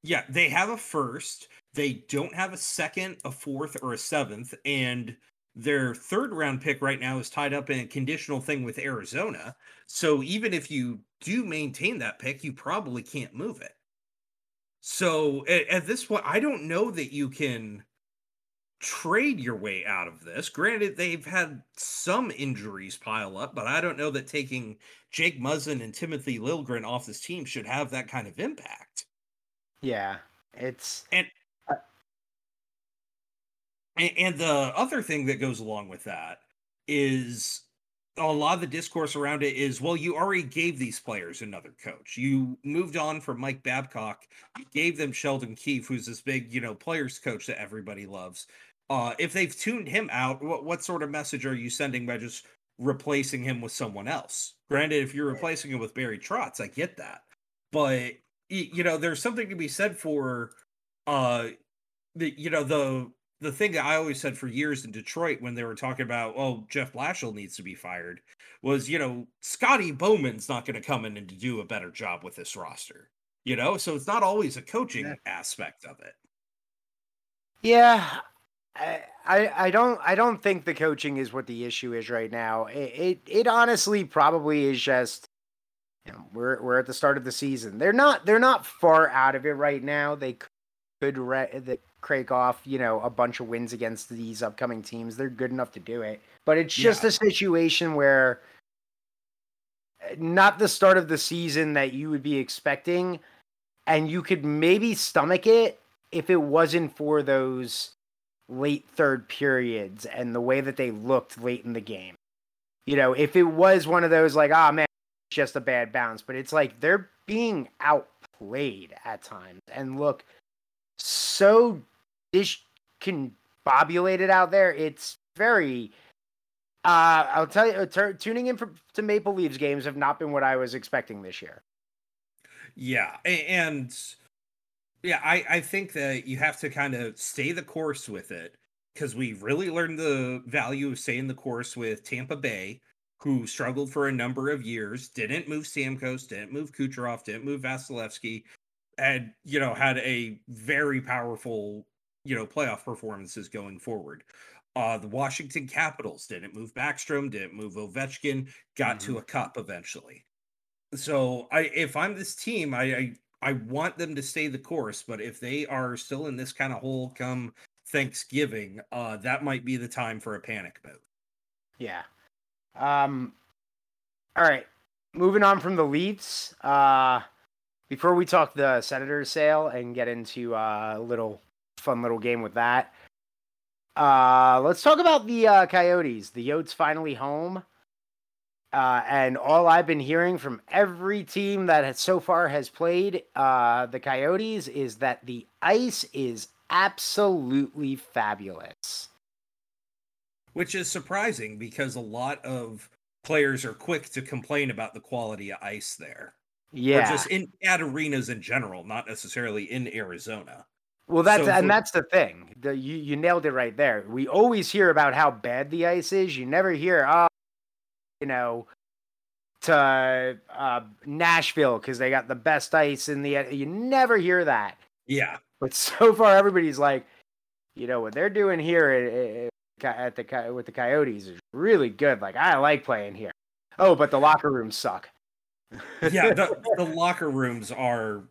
Yeah, they have a first. They don't have a second, a fourth, or a seventh, and their third round pick right now is tied up in a conditional thing with Arizona. So even if you do maintain that pick, you probably can't move it. So at, at this point, I don't know that you can trade your way out of this. Granted, they've had some injuries pile up, but I don't know that taking Jake Muzzin and Timothy Liljegren off this team should have that kind of impact. Yeah, it's and and, the other thing that goes along with that is a lot of the discourse around it is well you already gave these players another coach. You moved on from mike babcock. You gave them sheldon keefe who's this big you know players coach that everybody loves. Uh if they've tuned him out what, what sort of message are you sending by just replacing him with someone else? Granted if you're replacing him with barry trotz i get that. But you know there's something to be said for uh the you know the the thing that I always said for years in Detroit when they were talking about, oh, Jeff Blashill needs to be fired, was, you know, Scotty Bowman's not going to come in and do a better job with this roster. You know, so it's not always a coaching yeah. aspect of it. Yeah, I, I, I don't I don't think the coaching is what the issue is right now. It it, it honestly probably is just you know, we're we're at the start of the season. They're not they're not far out of it right now. They could re- the crake off, you know, a bunch of wins against these upcoming teams. They're good enough to do it. But it's just yeah. a situation where not the start of the season that you would be expecting and you could maybe stomach it if it wasn't for those late third periods and the way that they looked late in the game. You know, if it was one of those like, ah oh, man, just a bad bounce, but it's like they're being outplayed at times. And look, so discombobulated out there. It's very. Uh, I'll tell you, t- tuning in for, to Maple Leafs games have not been what I was expecting this year. Yeah, and yeah, I I think that you have to kind of stay the course with it because we really learned the value of staying the course with Tampa Bay, who struggled for a number of years, didn't move Stamkos, didn't move Kucherov, didn't move Vasilevskiy, had you know had a very powerful you know playoff performances going forward. Uh, the Washington Capitals didn't move Backstrom, didn't move Ovechkin, got mm-hmm. to a cup eventually. So I, if I'm this team, I, I I want them to stay the course, but if they are still in this kind of hole come Thanksgiving, uh, that might be the time for a panic move. Yeah. Um. All right. Moving on from the Leafs. Uh, before we talk the Senators sale and get into uh, a little fun little game with that, uh, let's talk about the uh, Coyotes. The Yotes finally home. Uh, and all I've been hearing from every team that has so far has played uh, the Coyotes is that the ice is absolutely fabulous. Which is surprising because a lot of players are quick to complain about the quality of ice there. Yeah. Or just in at arenas in general, not necessarily in Arizona. Well, that's so and that's the thing. The, you you nailed it right there. We always hear about how bad the ice is. You never hear, oh, you know, to uh, Nashville because they got the best ice in the. You never hear that. Yeah. But so <laughs> far, everybody's like, you know, what they're doing here at, at the with the Coyotes is really good. Like I like playing here. Oh, but the locker rooms suck yeah, the, <laughs> the locker rooms are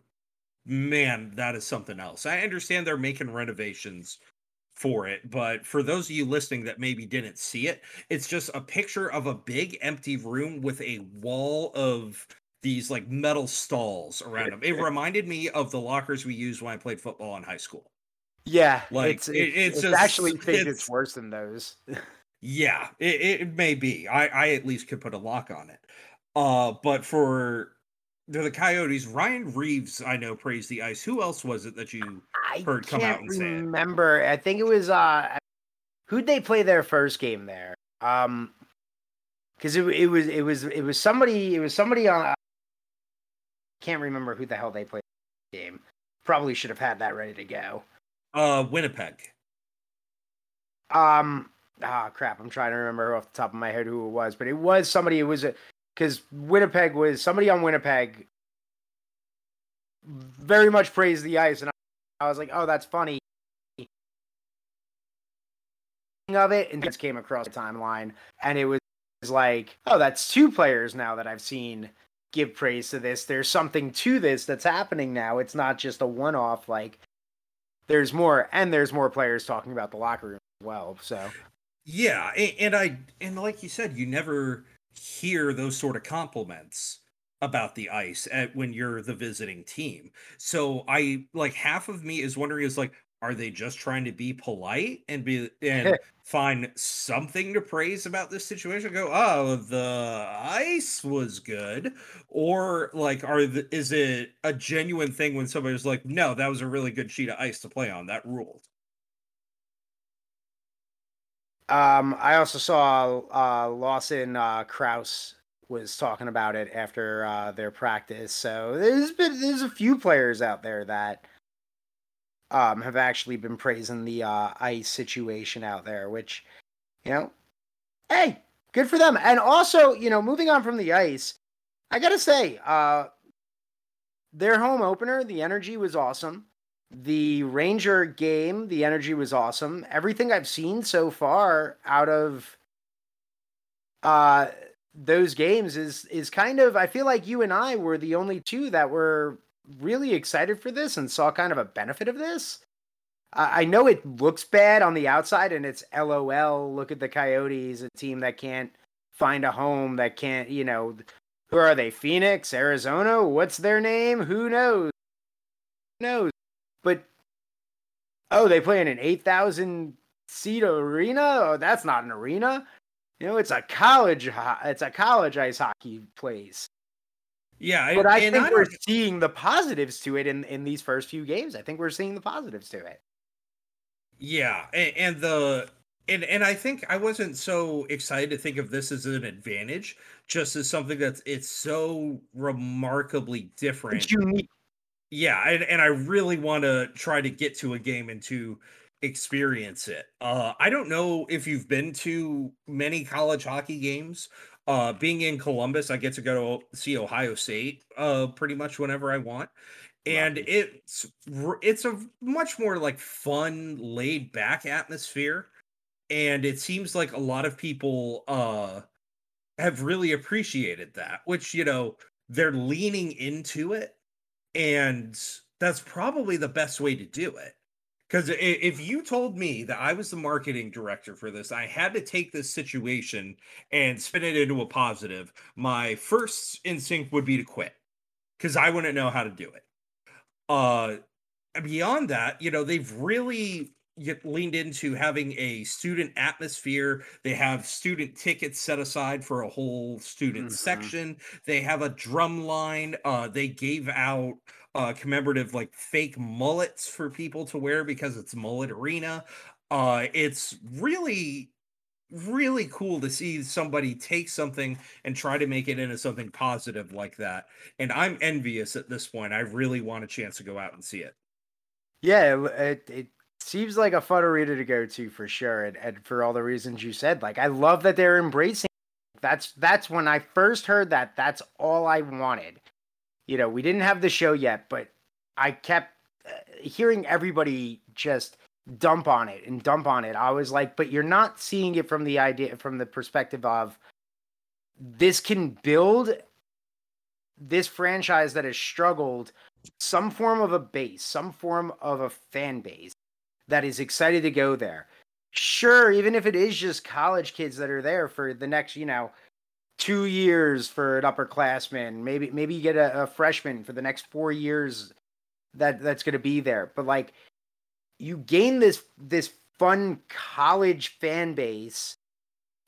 man, that is something else. I understand they're making renovations for it, but for those of you listening that maybe didn't see it, it's just a picture of a big empty room with a wall of these like metal stalls around them. It <laughs> reminded me of the lockers we used when I played football in high school. Yeah, like it's, it's, it, it's, it's just, actually think it's, it's, worse than those. yeah, it, it may be. I I at least could put a lock on it. Uh, but for the, the Coyotes, Ryan Reaves, I know praised the ice. Who else was it that you I heard come out and say? Remember, I think it was uh, who'd they play their first game there? Um, because it, it was it was it was somebody it was somebody on. Uh, can't remember who the hell they played the game. Probably should have had that ready to go. Uh, Winnipeg. Um, ah, crap. I'm trying to remember off the top of my head who it was, but it was somebody. It was a because Winnipeg was somebody on Winnipeg very much praised the ice, and I, was like, oh, that's funny. Of it, and just came across the timeline, and it was like, oh, that's two players now that I've seen give praise to this. There's something to this that's happening now. It's not just a one off. Like, there's more, and there's more players talking about the locker room as well. So, yeah, and I and like you said, you never hear those sort of compliments about the ice at when you're the visiting team. So I like half of me is wondering is like are they just trying to be polite and be and <laughs> find something to praise about this situation? Go oh the ice was good. Or like are the, is it a genuine thing when somebody's like no that was a really good sheet of ice to play on. That ruled um i also saw uh lawson uh Crouse was talking about it after uh, their practice. So there's been there's a few players out there that um, have actually been praising the uh, ice situation out there, which you know, hey, good for them. And also, you know, moving on from the ice, I gotta say, uh, their home opener, the energy was awesome. The Ranger game, the energy was awesome. Everything I've seen so far out of uh those games is is kind of I feel like you and I were the only two that were really excited for this and saw kind of a benefit of this. I, know it looks bad on the outside and it's LOL. Look at the Coyotes, a team that can't find a home, that can't, you know, who are they? Phoenix, Arizona? What's their name? Who knows? Who knows? But oh, they play in an eight thousand seat arena. Oh, that's not an arena. You know, it's a college. It's a college ice hockey place. Yeah, but I think I we're seeing the positives to it in in these first few games. I think we're seeing the positives to it. Yeah, and, and the and and I think I wasn't so excited to think of this as an advantage, just as something that's it's so remarkably different. It's unique. Yeah, and, and I really want to try to get to a game and to experience it. Uh, I don't know if you've been to many college hockey games. Uh, being in Columbus, I get to go to see Ohio State uh, pretty much whenever I want, and it's it's a much more like fun, laid back atmosphere, and it seems like a lot of people uh, have really appreciated that. Which you know they're leaning into it, and that's probably the best way to do it because if you told me that I was the marketing director for this, I had to take this situation and spin it into a positive, my first instinct would be to quit because I wouldn't know how to do it. Uh, beyond that, you know, they've really leaned into having a student atmosphere. They have student tickets set aside for a whole student mm-hmm. section. They have a drum line. Uh, they gave out uh, commemorative like fake mullets for people to wear because it's mullet arena. Uh, it's really really cool to see somebody take something and try to make it into something positive like that. And I'm envious at this point. I really want a chance to go out and see it. Yeah, it, it seems like a fun arena to go to for sure, and, and for all the reasons you said. Like, I love that they're embracing. That's that's when I first heard that. That's all I wanted you know, we didn't have the show yet, but I kept uh, hearing everybody just dump on it and dump on it. I was like, but you're not seeing it from the idea, from the perspective of this can build this franchise that has struggled some form of a base, some form of a fan base that is excited to go there. Sure, even if it is just college kids that are there for the next, you know, two years for an upperclassman. Maybe maybe you get a, a freshman for the next four years that that's going to be there. But like you gain this this fun college fan base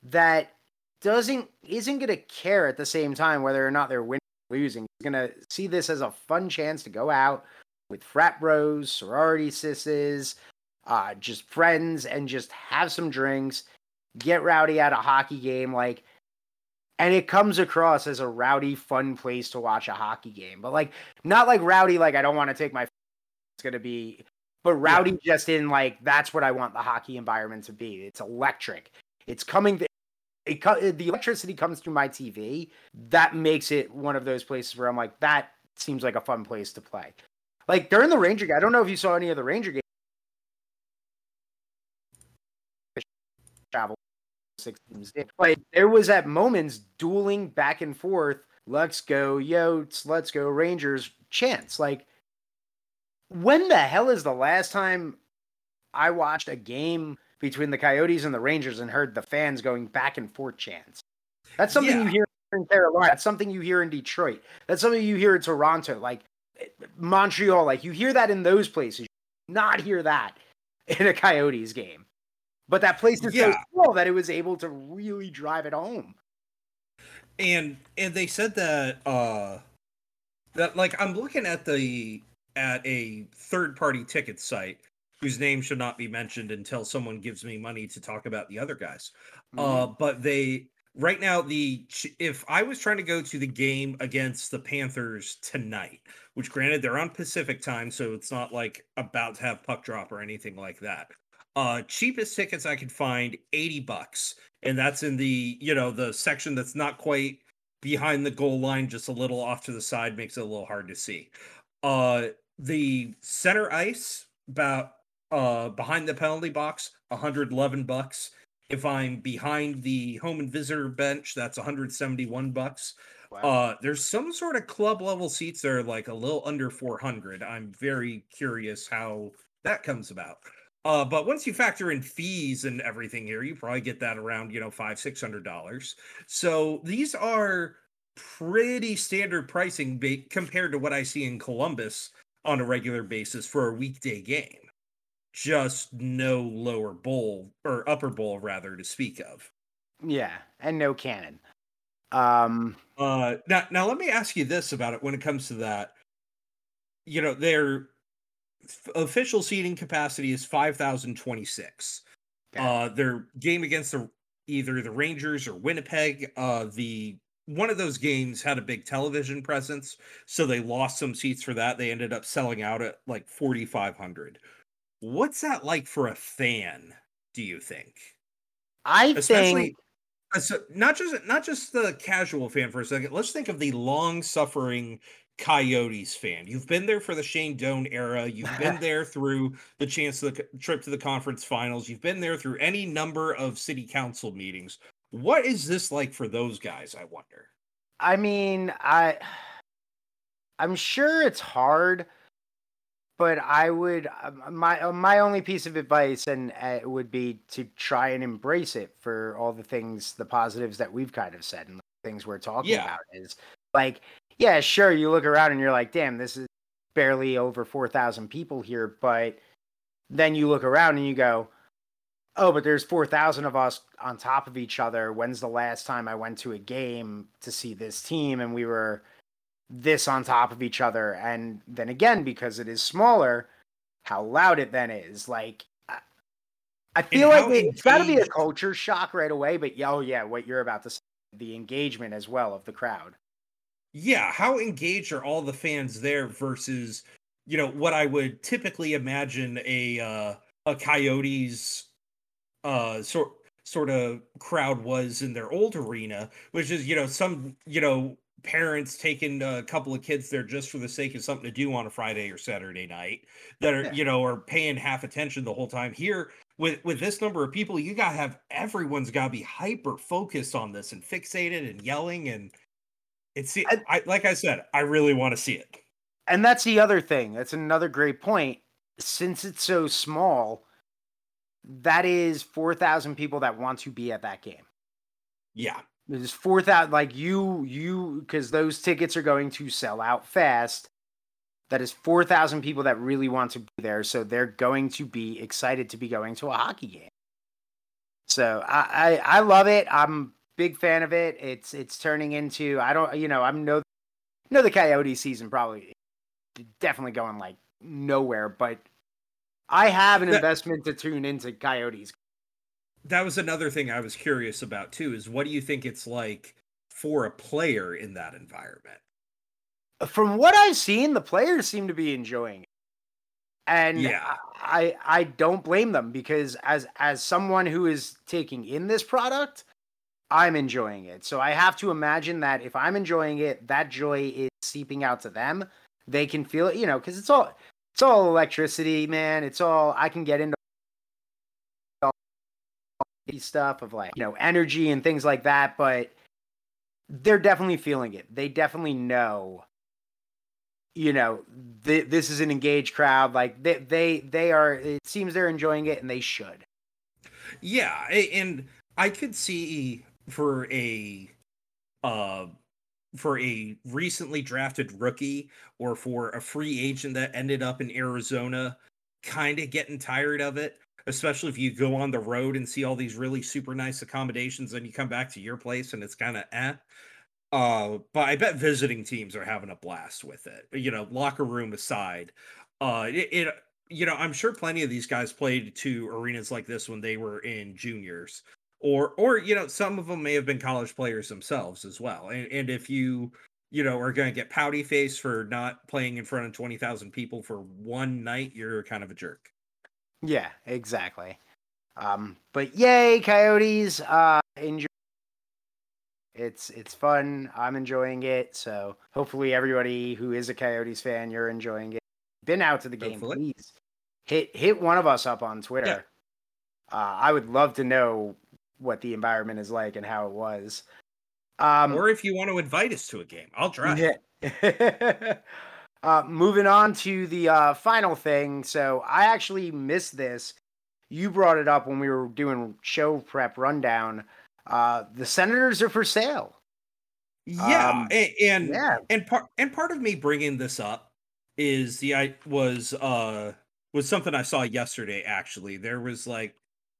that doesn't isn't going to care at the same time whether or not they're winning or losing. He's going to see this as a fun chance to go out with frat bros, sorority sisses, uh, just friends, and just have some drinks, get rowdy at a hockey game. Like and it comes across as a rowdy, fun place to watch a hockey game. But like, not like rowdy, like I don't want to take my. <laughs> It's gonna be, But rowdy yeah. just in like that's what I want the hockey environment to be. It's electric. It's coming. It, the electricity comes through my TV. That makes it one of those places where I'm like, that seems like a fun place to play. Like during the Ranger game, I don't know if you saw any of the Ranger games. Travel six teams did. But there was at moments dueling back and forth. Let's go Yotes. Let's go Rangers. Chance like when the hell is the last time I watched a game between the Coyotes and the Rangers and heard the fans going back and forth chants? That's something yeah. you hear in Carolina. That's something you hear in Detroit. That's something you hear in Toronto. Like Montreal, like you hear that in those places. not hear that in a Coyotes game. But that place is yeah. so small that it was able to really drive it home. And and they said that uh that like I'm looking at the at a third party ticket site whose name should not be mentioned until someone gives me money to talk about the other guys. Uh, mm-hmm. Uh but they right now the if I was trying to go to the game against the Panthers tonight, which granted they're on Pacific time, so it's not like about to have puck drop or anything like that. Uh cheapest tickets I could find 80 bucks. And that's in the, you know, the section that's not quite behind the goal line, just a little off to the side, makes it a little hard to see. Uh the center ice about uh behind the penalty box, 111 bucks if I'm behind the home and visitor bench, that's 171 bucks. Wow. Uh, there's some sort of club level seats that are like a little under 400. I'm very curious how that comes about. Uh, but once you factor in fees and everything here, you probably get that around you know five six hundred dollars. So these are pretty standard pricing ba- compared to what I see in Columbus on a regular basis for a weekday game just no lower bowl or upper bowl rather to speak of. Yeah, and no cannon. Um uh now now let me ask you this about it when it comes to that. You know, their official seating capacity is 5026. Okay. Uh their game against the either the Rangers or Winnipeg, uh the one of those games had a big television presence, so they lost some seats for that. They ended up selling out at like 4500 What's that like for a fan? Do you think? I Especially, think so not just not just the casual fan for a second. Let's think of the long suffering Coyotes fan. You've been there for the Shane Doan era. You've been <laughs> there through the chance of the trip to the conference finals. You've been there through any number of city council meetings. What is this like for those guys? I wonder. I mean, I I'm sure it's hard but I would uh, my uh, my only piece of advice and uh, would be to try and embrace it for all the things, the positives that we've kind of said and things we're talking yeah. about is like, yeah, sure, you look around and you're like, damn, this is barely over four thousand people here, but then you look around and you go, oh, but there's four thousand of us on top of each other. When's the last time I went to a game to see this team and we were this on top of each other. And then again, because it is smaller, how loud it then is. Like, I feel like it's got to be a culture shock right away. But oh yeah, what you're about to say, the engagement as well of the crowd. Yeah, how engaged are all the fans there versus you know what I would typically imagine a uh, a Coyotes uh sort sort of crowd was in their old arena, which is you know some you know parents taking a couple of kids there just for the sake of something to do on a Friday or Saturday night that are, yeah. you know, are paying half attention the whole time. Here with with this number of people, you gotta have everyone's gotta be hyper focused on this and fixated and yelling and it's I, I like I said, I really want to see it. And that's the other thing. That's another great point. Since it's so small, that is 4,000 people that want to be at that game. Yeah. There's four thousand, like you, you, because those tickets are going to sell out fast. That is four thousand people that really want to be there, so they're going to be excited to be going to a hockey game. So I, I, I love it. I'm big fan of it. It's, it's turning into. I don't, you know, I'm no, know the Coyote season probably definitely going like nowhere, but I have an investment to tune into Coyotes that was another thing I was curious about too. Is what do you think it's like for a player in that environment? From what I've seen, the players seem to be enjoying it. And Yeah. I I don't blame them because as as someone who is taking in this product, I'm enjoying it. So I have to imagine that if I'm enjoying it, that joy is seeping out to them. They can feel it, you know, because it's all it's all electricity, man. It's all I can get into stuff of like you know energy and things like that, but they're definitely feeling it. They definitely know. You know, th- this is an engaged crowd. Like they, they, they are. It seems they're enjoying it, and they should. Yeah, and I could see for a uh for a recently drafted rookie or for a free agent that ended up in Arizona kind of getting tired of it, especially if you go on the road and see all these really super nice accommodations and you come back to your place and it's kind of eh. Uh, but I bet visiting teams are having a blast with it. You know, locker room aside, uh, it, it you know, I'm sure plenty of these guys played to arenas like this when they were in juniors, or or you know, some of them may have been college players themselves as well. And and if you you know are going to get pouty face for not playing in front of twenty thousand people for one night, you're kind of a jerk. Yeah, exactly. Um, but yay, Coyotes! Uh, enjoy. It's it's fun. I'm enjoying it. So hopefully everybody who is a Coyotes fan, you're enjoying it. Been out to the game, Hopefully. please hit hit one of us up on Twitter. Uh, I would love to know what the environment is like and how it was. Um, or if you want to invite us to a game, I'll drive. yeah. <laughs> uh, moving on to the uh, final thing. So I actually missed this. You brought it up when we were doing show prep rundown. Uh, the Senators are for sale. Yeah, Um, a- and Yeah. and part and part of me bringing this up is the I was uh was something I saw yesterday. Actually, there was like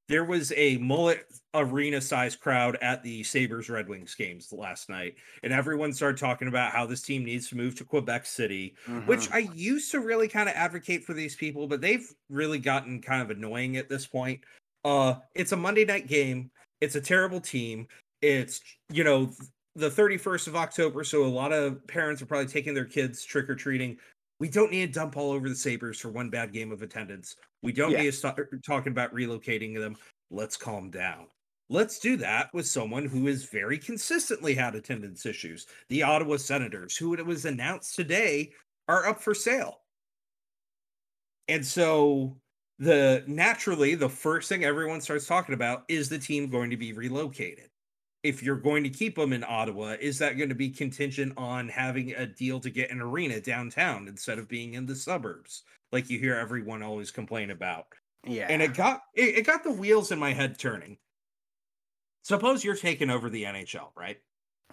there was a mullet arena sized crowd at the Sabres Red Wings games last night, and everyone started talking about how this team needs to move to Quebec City, which Mhm. I used to really kind of advocate for these people, but they've really gotten kind of annoying at this point. Uh, it's a Monday night game. It's a terrible team. It's you know the 31st of October, so a lot of parents are probably taking their kids trick or treating. We don't need to dump all over the Sabres for one bad game of attendance. We don't Yeah. need to start talking about relocating them. Let's calm down. Let's do that with someone who has very consistently had attendance issues. The Ottawa Senators, who it was announced today are up for sale. And so the naturally the first thing everyone starts talking about is the team going to be relocated. If you're going to keep them in Ottawa, is that going to be contingent on having a deal to get an arena downtown instead of being in the suburbs, like you hear everyone always complain about? yeah. And it got it, it got the wheels in my head turning. Suppose you're taking over the NHL, right?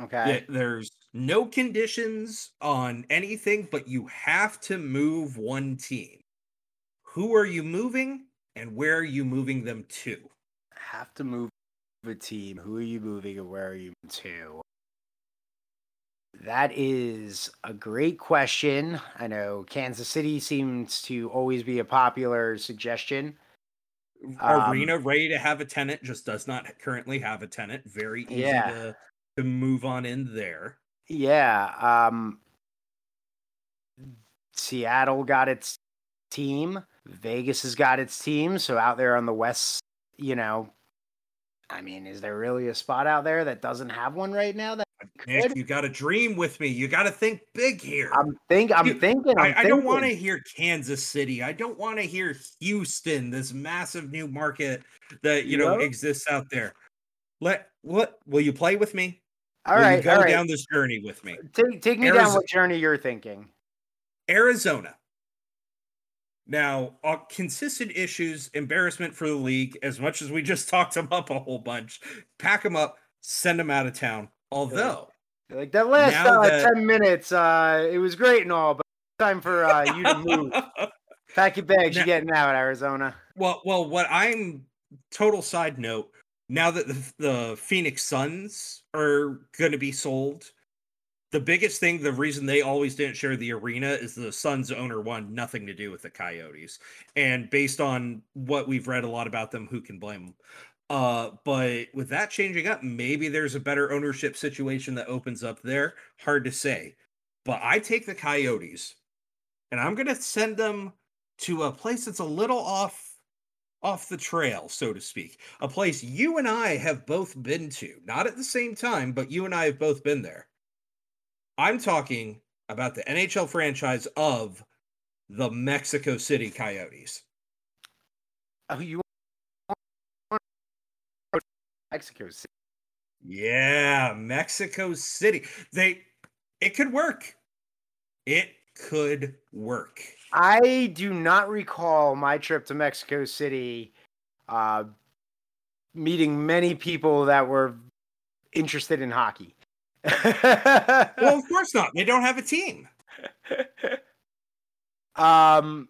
okay. There's no conditions on anything, but you have to move one team. Who are you moving and where are you moving them to? Have to move a team. Who are you moving and where are you to? That is a great question. I know Kansas City seems to always be a popular suggestion. Um, Arena ready to have a tenant just does not currently have a tenant. Very easy Yeah. to, to move on in there. Yeah. Um Seattle got its team. Vegas has got its team. So out there on the west, you know, I mean, is there really a spot out there that doesn't have one right now? That Nick, could? you got to dream with me. You got to think big here. I'm think I'm Dude, thinking. I'm I, I don't want to hear Kansas City. I don't want to hear Houston, this massive new market that you know Yep. exists out there. Let what will you play with me? All will right, you go all right. down this journey with me? Take take me down what journey you're thinking. Arizona. Now, uh, consistent issues, embarrassment for the league. As much as we just <laughs> talked them up a whole bunch, pack them up, send them out of town. Although, Like that last uh, that- ten minutes, uh, it was great and all, but time for uh, you to move. <laughs> Pack your bags. Now- You're getting out, Arizona. Well, well, what I'm total side note now that the, the Phoenix Suns are going to be sold, the biggest thing, the reason they always didn't share the arena is the Suns owner wanted nothing to do with the Coyotes, and based on what we've read a lot about them, who can blame them? Uh, but with that changing up, maybe there's a better ownership situation that opens up there. Hard to say, but I take the Coyotes, and I'm going to send them to a place that's a little off off the trail, so to speak. A place you and I have both been to, not at the same time, but you and I have both been there. I'm talking about the NHL franchise of the Mexico City Coyotes. Oh, you Mexico City. Yeah, Mexico City. They it could work. It could work. I do not recall my trip to Mexico City uh, meeting many people that were interested in hockey. <laughs> well, of course not. They don't have a team. <laughs> um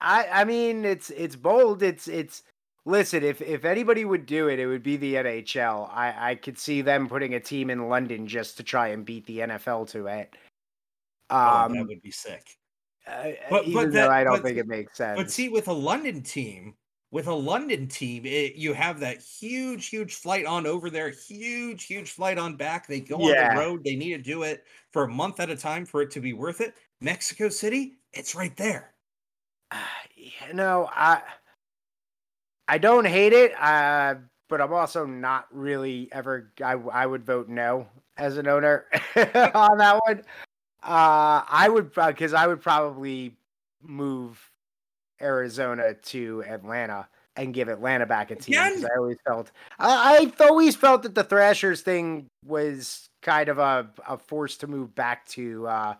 I I mean it's it's bold. It's it's listen, if if anybody would do it, it would be the NHL. I I could see them putting a team in London just to try and beat the NFL to it. Um, oh, that would be sick. Uh, but but that, I don't but, think it makes sense. But see, with a London team, with a London team, it, you have that huge, huge flight on over there, huge, huge flight on back. They go yeah. on the road. They need to do it for a month at a time for it to be worth it. Mexico City, it's right there. Uh, <sighs> you know, I I don't hate it, uh, but I'm also not really ever. I I would vote no as an owner <laughs> on that one. Uh, I would because I would probably move Arizona to Atlanta and give Atlanta back a team. I always felt I, I always felt that the Thrashers thing was kind of a, a force to move back to uh,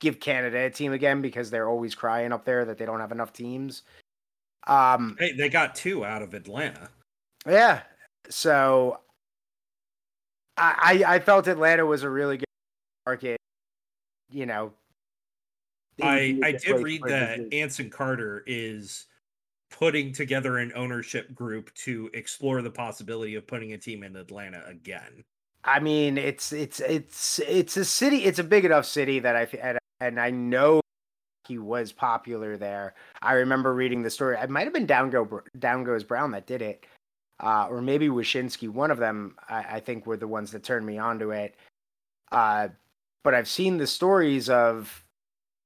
give Canada a team again because they're always crying up there that they don't have enough teams. Um, hey, they got two out of Atlanta. Yeah, so I I, I felt Atlanta was a really good market. You know, I I did read that Anson Carter is putting together an ownership group to explore the possibility of putting a team in Atlanta again. I mean, it's it's it's it's a city. It's a big enough city that I and and I know he was popular there. I remember reading the story. It might have been Down, Go, Down Goes Brown that did it, uh, or maybe Wyshynski. One of them, I, I, think, were the ones that turned me onto it. Uh, but I've seen the stories of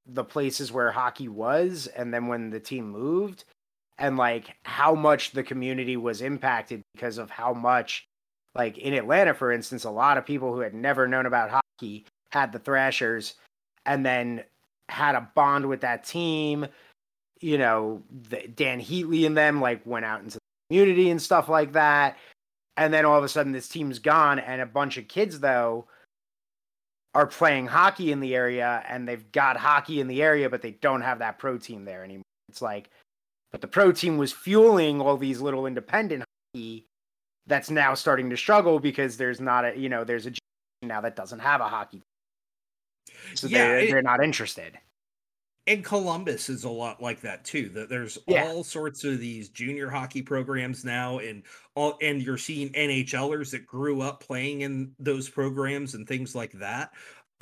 the places where hockey was, and then when the team moved, and like how much the community was impacted because of how much, like in Atlanta, for instance, a lot of people who had never known about hockey had the Thrashers, and then had a bond with that team. You know, the, Dan Heatley and them like went out into the community and stuff like that. And then all of a sudden, this team's gone, and a bunch of kids though are playing hockey in the area, and they've got hockey in the area, but they don't have that pro team there anymore. It's like, but the pro team was fueling all these little independent hockey that's now starting to struggle because there's not a you know there's a now that doesn't have a hockey Team. so yeah, they're, it, they're not interested. And Columbus is a lot like that too. That there's yeah. all sorts of these junior hockey programs now, and all and you're seeing NHLers that grew up playing in those programs and things like that.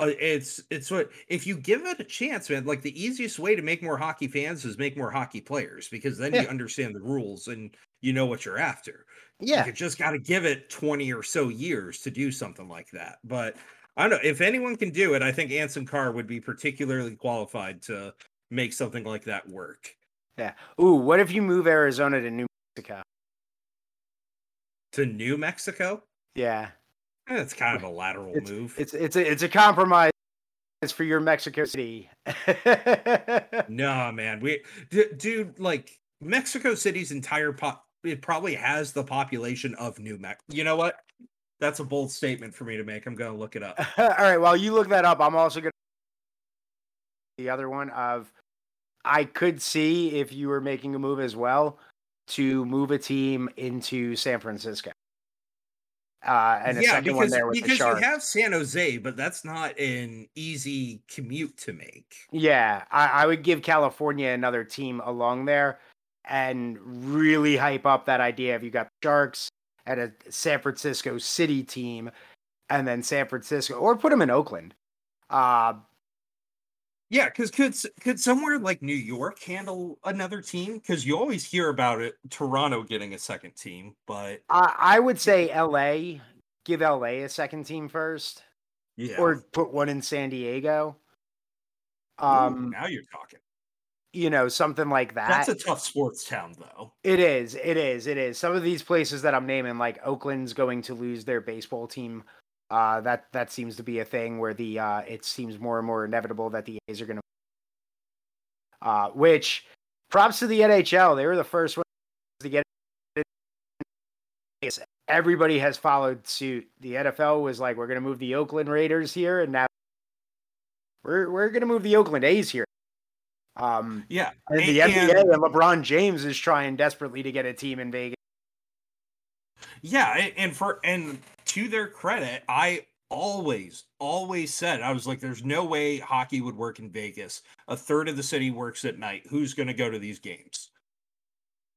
Uh, it's it's what if you give it a chance, man. Like the easiest way to make more hockey fans is make more hockey players because then yeah. you understand the rules and you know what you're after. Yeah, you just got to give it twenty or so years to do something like that. But I don't know if anyone can do it. I think Anson Carr would be particularly qualified to make something like that work. Yeah. Ooh, what if you move Arizona to New Mexico? To New Mexico? Yeah. That's kind of a lateral it's, move. It's it's a, it's a compromise for your Mexico City. <laughs> no, man. We d- dude like Mexico City's entire pop it probably has the population of New Mexico. You know what? That's a bold statement for me to make. I'm going to look it up. <laughs> All right. While you look that up, I'm also going to the other one of I could see if you were making a move as well to move a team into San Francisco. Uh, and a yeah, second because, one there with because the you have San Jose, but that's not an easy commute to make. Yeah, I, I would give California another team along there and really hype up that idea. If you got Sharks, at a San Francisco City team, and then San Francisco, or put them in Oakland. Uh, yeah, because could could somewhere like New York handle another team? Because you always hear about it, Toronto getting a second team, but I, I would say L.A. Give L.A. a second team first, yeah, or put one in San Diego. Um, Ooh, now you're talking. You know, something like that. That's a tough sports town, though. It is. It is. It is. Some of these places that I'm naming, like Oakland's going to lose their baseball team. Uh, that that seems to be a thing where the uh, it seems more and more inevitable that the A's are going to. Uh, which props to the NHL. They were the first ones to get it. Everybody has followed suit. The NFL was like, we're going to move the Oakland Raiders here, and now we're we're going to move the Oakland A's here. Um, yeah, and the and, NBA and LeBron James is trying desperately to get a team in Vegas. Yeah, and for and to their credit, I always always said I was like, "There's no way hockey would work in Vegas. A third of the city works at night. Who's going to go to these games?"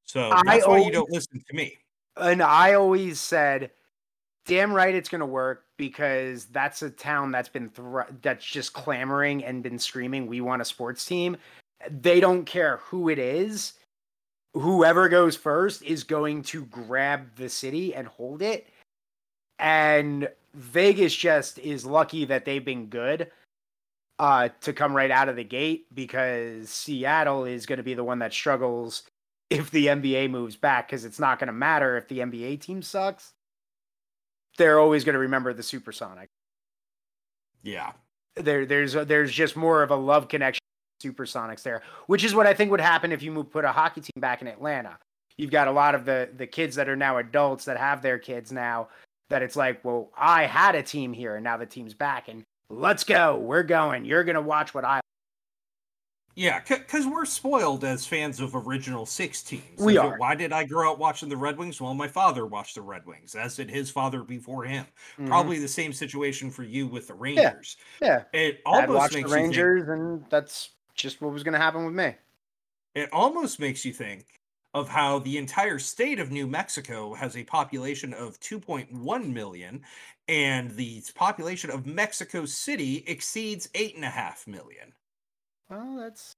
So that's I why always, you don't listen to me. And I always said, "Damn right, it's going to work." Because that's a town that's been thr- that's just clamoring and been screaming, "We want a sports team." They don't care who it is whoever goes first is going to grab the city and hold it. And Vegas just is lucky that they've been good uh, to come right out of the gate because Seattle is going to be the one that struggles if the NBA moves back because it's not going to matter if the NBA team sucks. They're always going to remember the Supersonic. Yeah. There, there's there's just more of a love connection Supersonics there, which is what I think would happen if you move, put a hockey team back in Atlanta. You've got a lot of the the kids that are now adults that have their kids now. That it's like, well, I had a team here, and now the team's back, and let's go. We're going. You're gonna watch what I. Yeah, because we're spoiled as fans of original six teams. We are. Why did I grow up watching the Red Wings? Well, my father watched the Red Wings, as did his father before him. Mm-hmm. Probably the same situation for you with the Rangers. Yeah, yeah. it almost makes the Rangers, think, and that's just what was going to happen with me. It almost makes you think of how the entire state of New Mexico has a population of 2.1 million, and the population of Mexico City exceeds 8.5 million. Well, that's,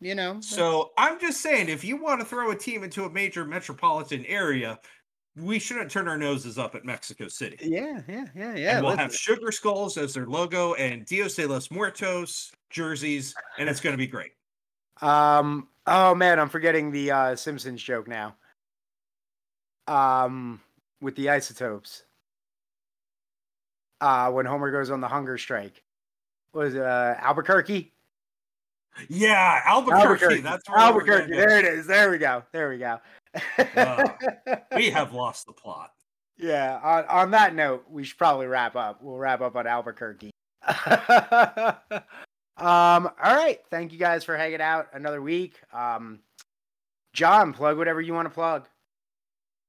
you know. That's... So I'm just saying, if you want to throw a team into a major metropolitan area, we shouldn't turn our noses up at Mexico City. Yeah, yeah, yeah, yeah. And we'll have sugar skulls as their logo and Dios de los Muertos jerseys, and it's going to be great. Um. Oh man, I'm forgetting the uh, Simpsons joke now. Um, with the isotopes. Uh, when Homer goes on the hunger strike, was uh Albuquerque? Yeah, Albuquerque. Albuquerque. That's Albuquerque. There it is. There we go. There we go. Uh, <laughs> we have lost the plot. Yeah. On, on that note, we should probably wrap up. We'll wrap up on Albuquerque. <laughs> Um, all right. Thank you guys for hanging out another week. Um, John, plug whatever you want to plug.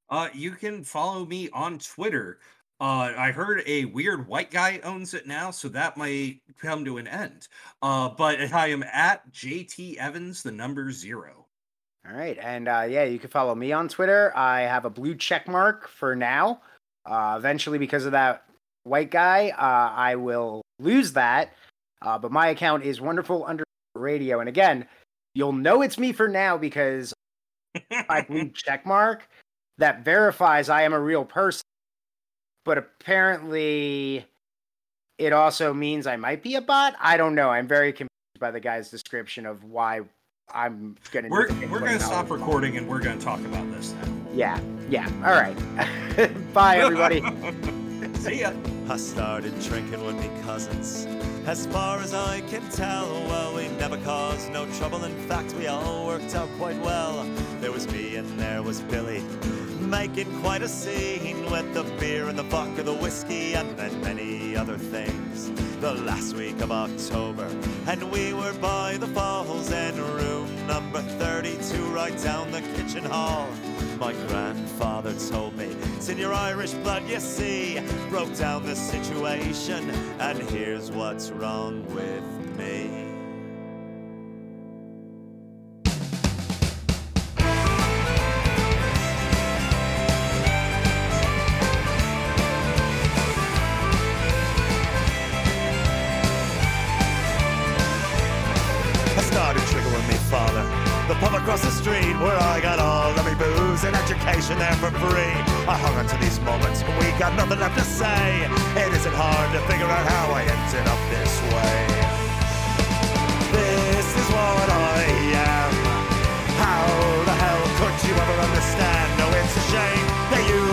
Uh, you can follow me on Twitter. Uh, I heard a weird white guy owns it now, so that might come to an end. Uh, but I am at JT Evans, the number zero. All right, and uh, yeah, you can follow me on Twitter. I have a blue check mark for now. Uh, eventually, because of that white guy, uh, I will lose that uh, but my account is wonderful under radio. And again, you'll know it's me for now because <laughs> my blue check mark that verifies I am a real person. But apparently, it also means I might be a bot. I don't know. I'm very confused by the guy's description of why I'm gonna. We're we're gonna stop recording and we're gonna talk about this now. Yeah, yeah. All right. <laughs> Bye, everybody. <laughs> See ya. I started drinking with me cousins. As far as I can tell, well, we never caused no trouble. In fact, we all worked out quite well. There was me and there was Billy, making quite a scene with the beer and the vodka, the whiskey, and then many other things. The last week of October, and we were by the falls in room number 32, right down the kitchen hall. My grandfather told me, it's in your Irish blood, you see. Broke down the situation, and here's what's wrong with me. I got all of me booze and education there for free. I hung on to these moments, but we got nothing left to say. It isn't hard to figure out how I ended up this way. This is what I am. How the hell could you ever understand? No, it's a shame that you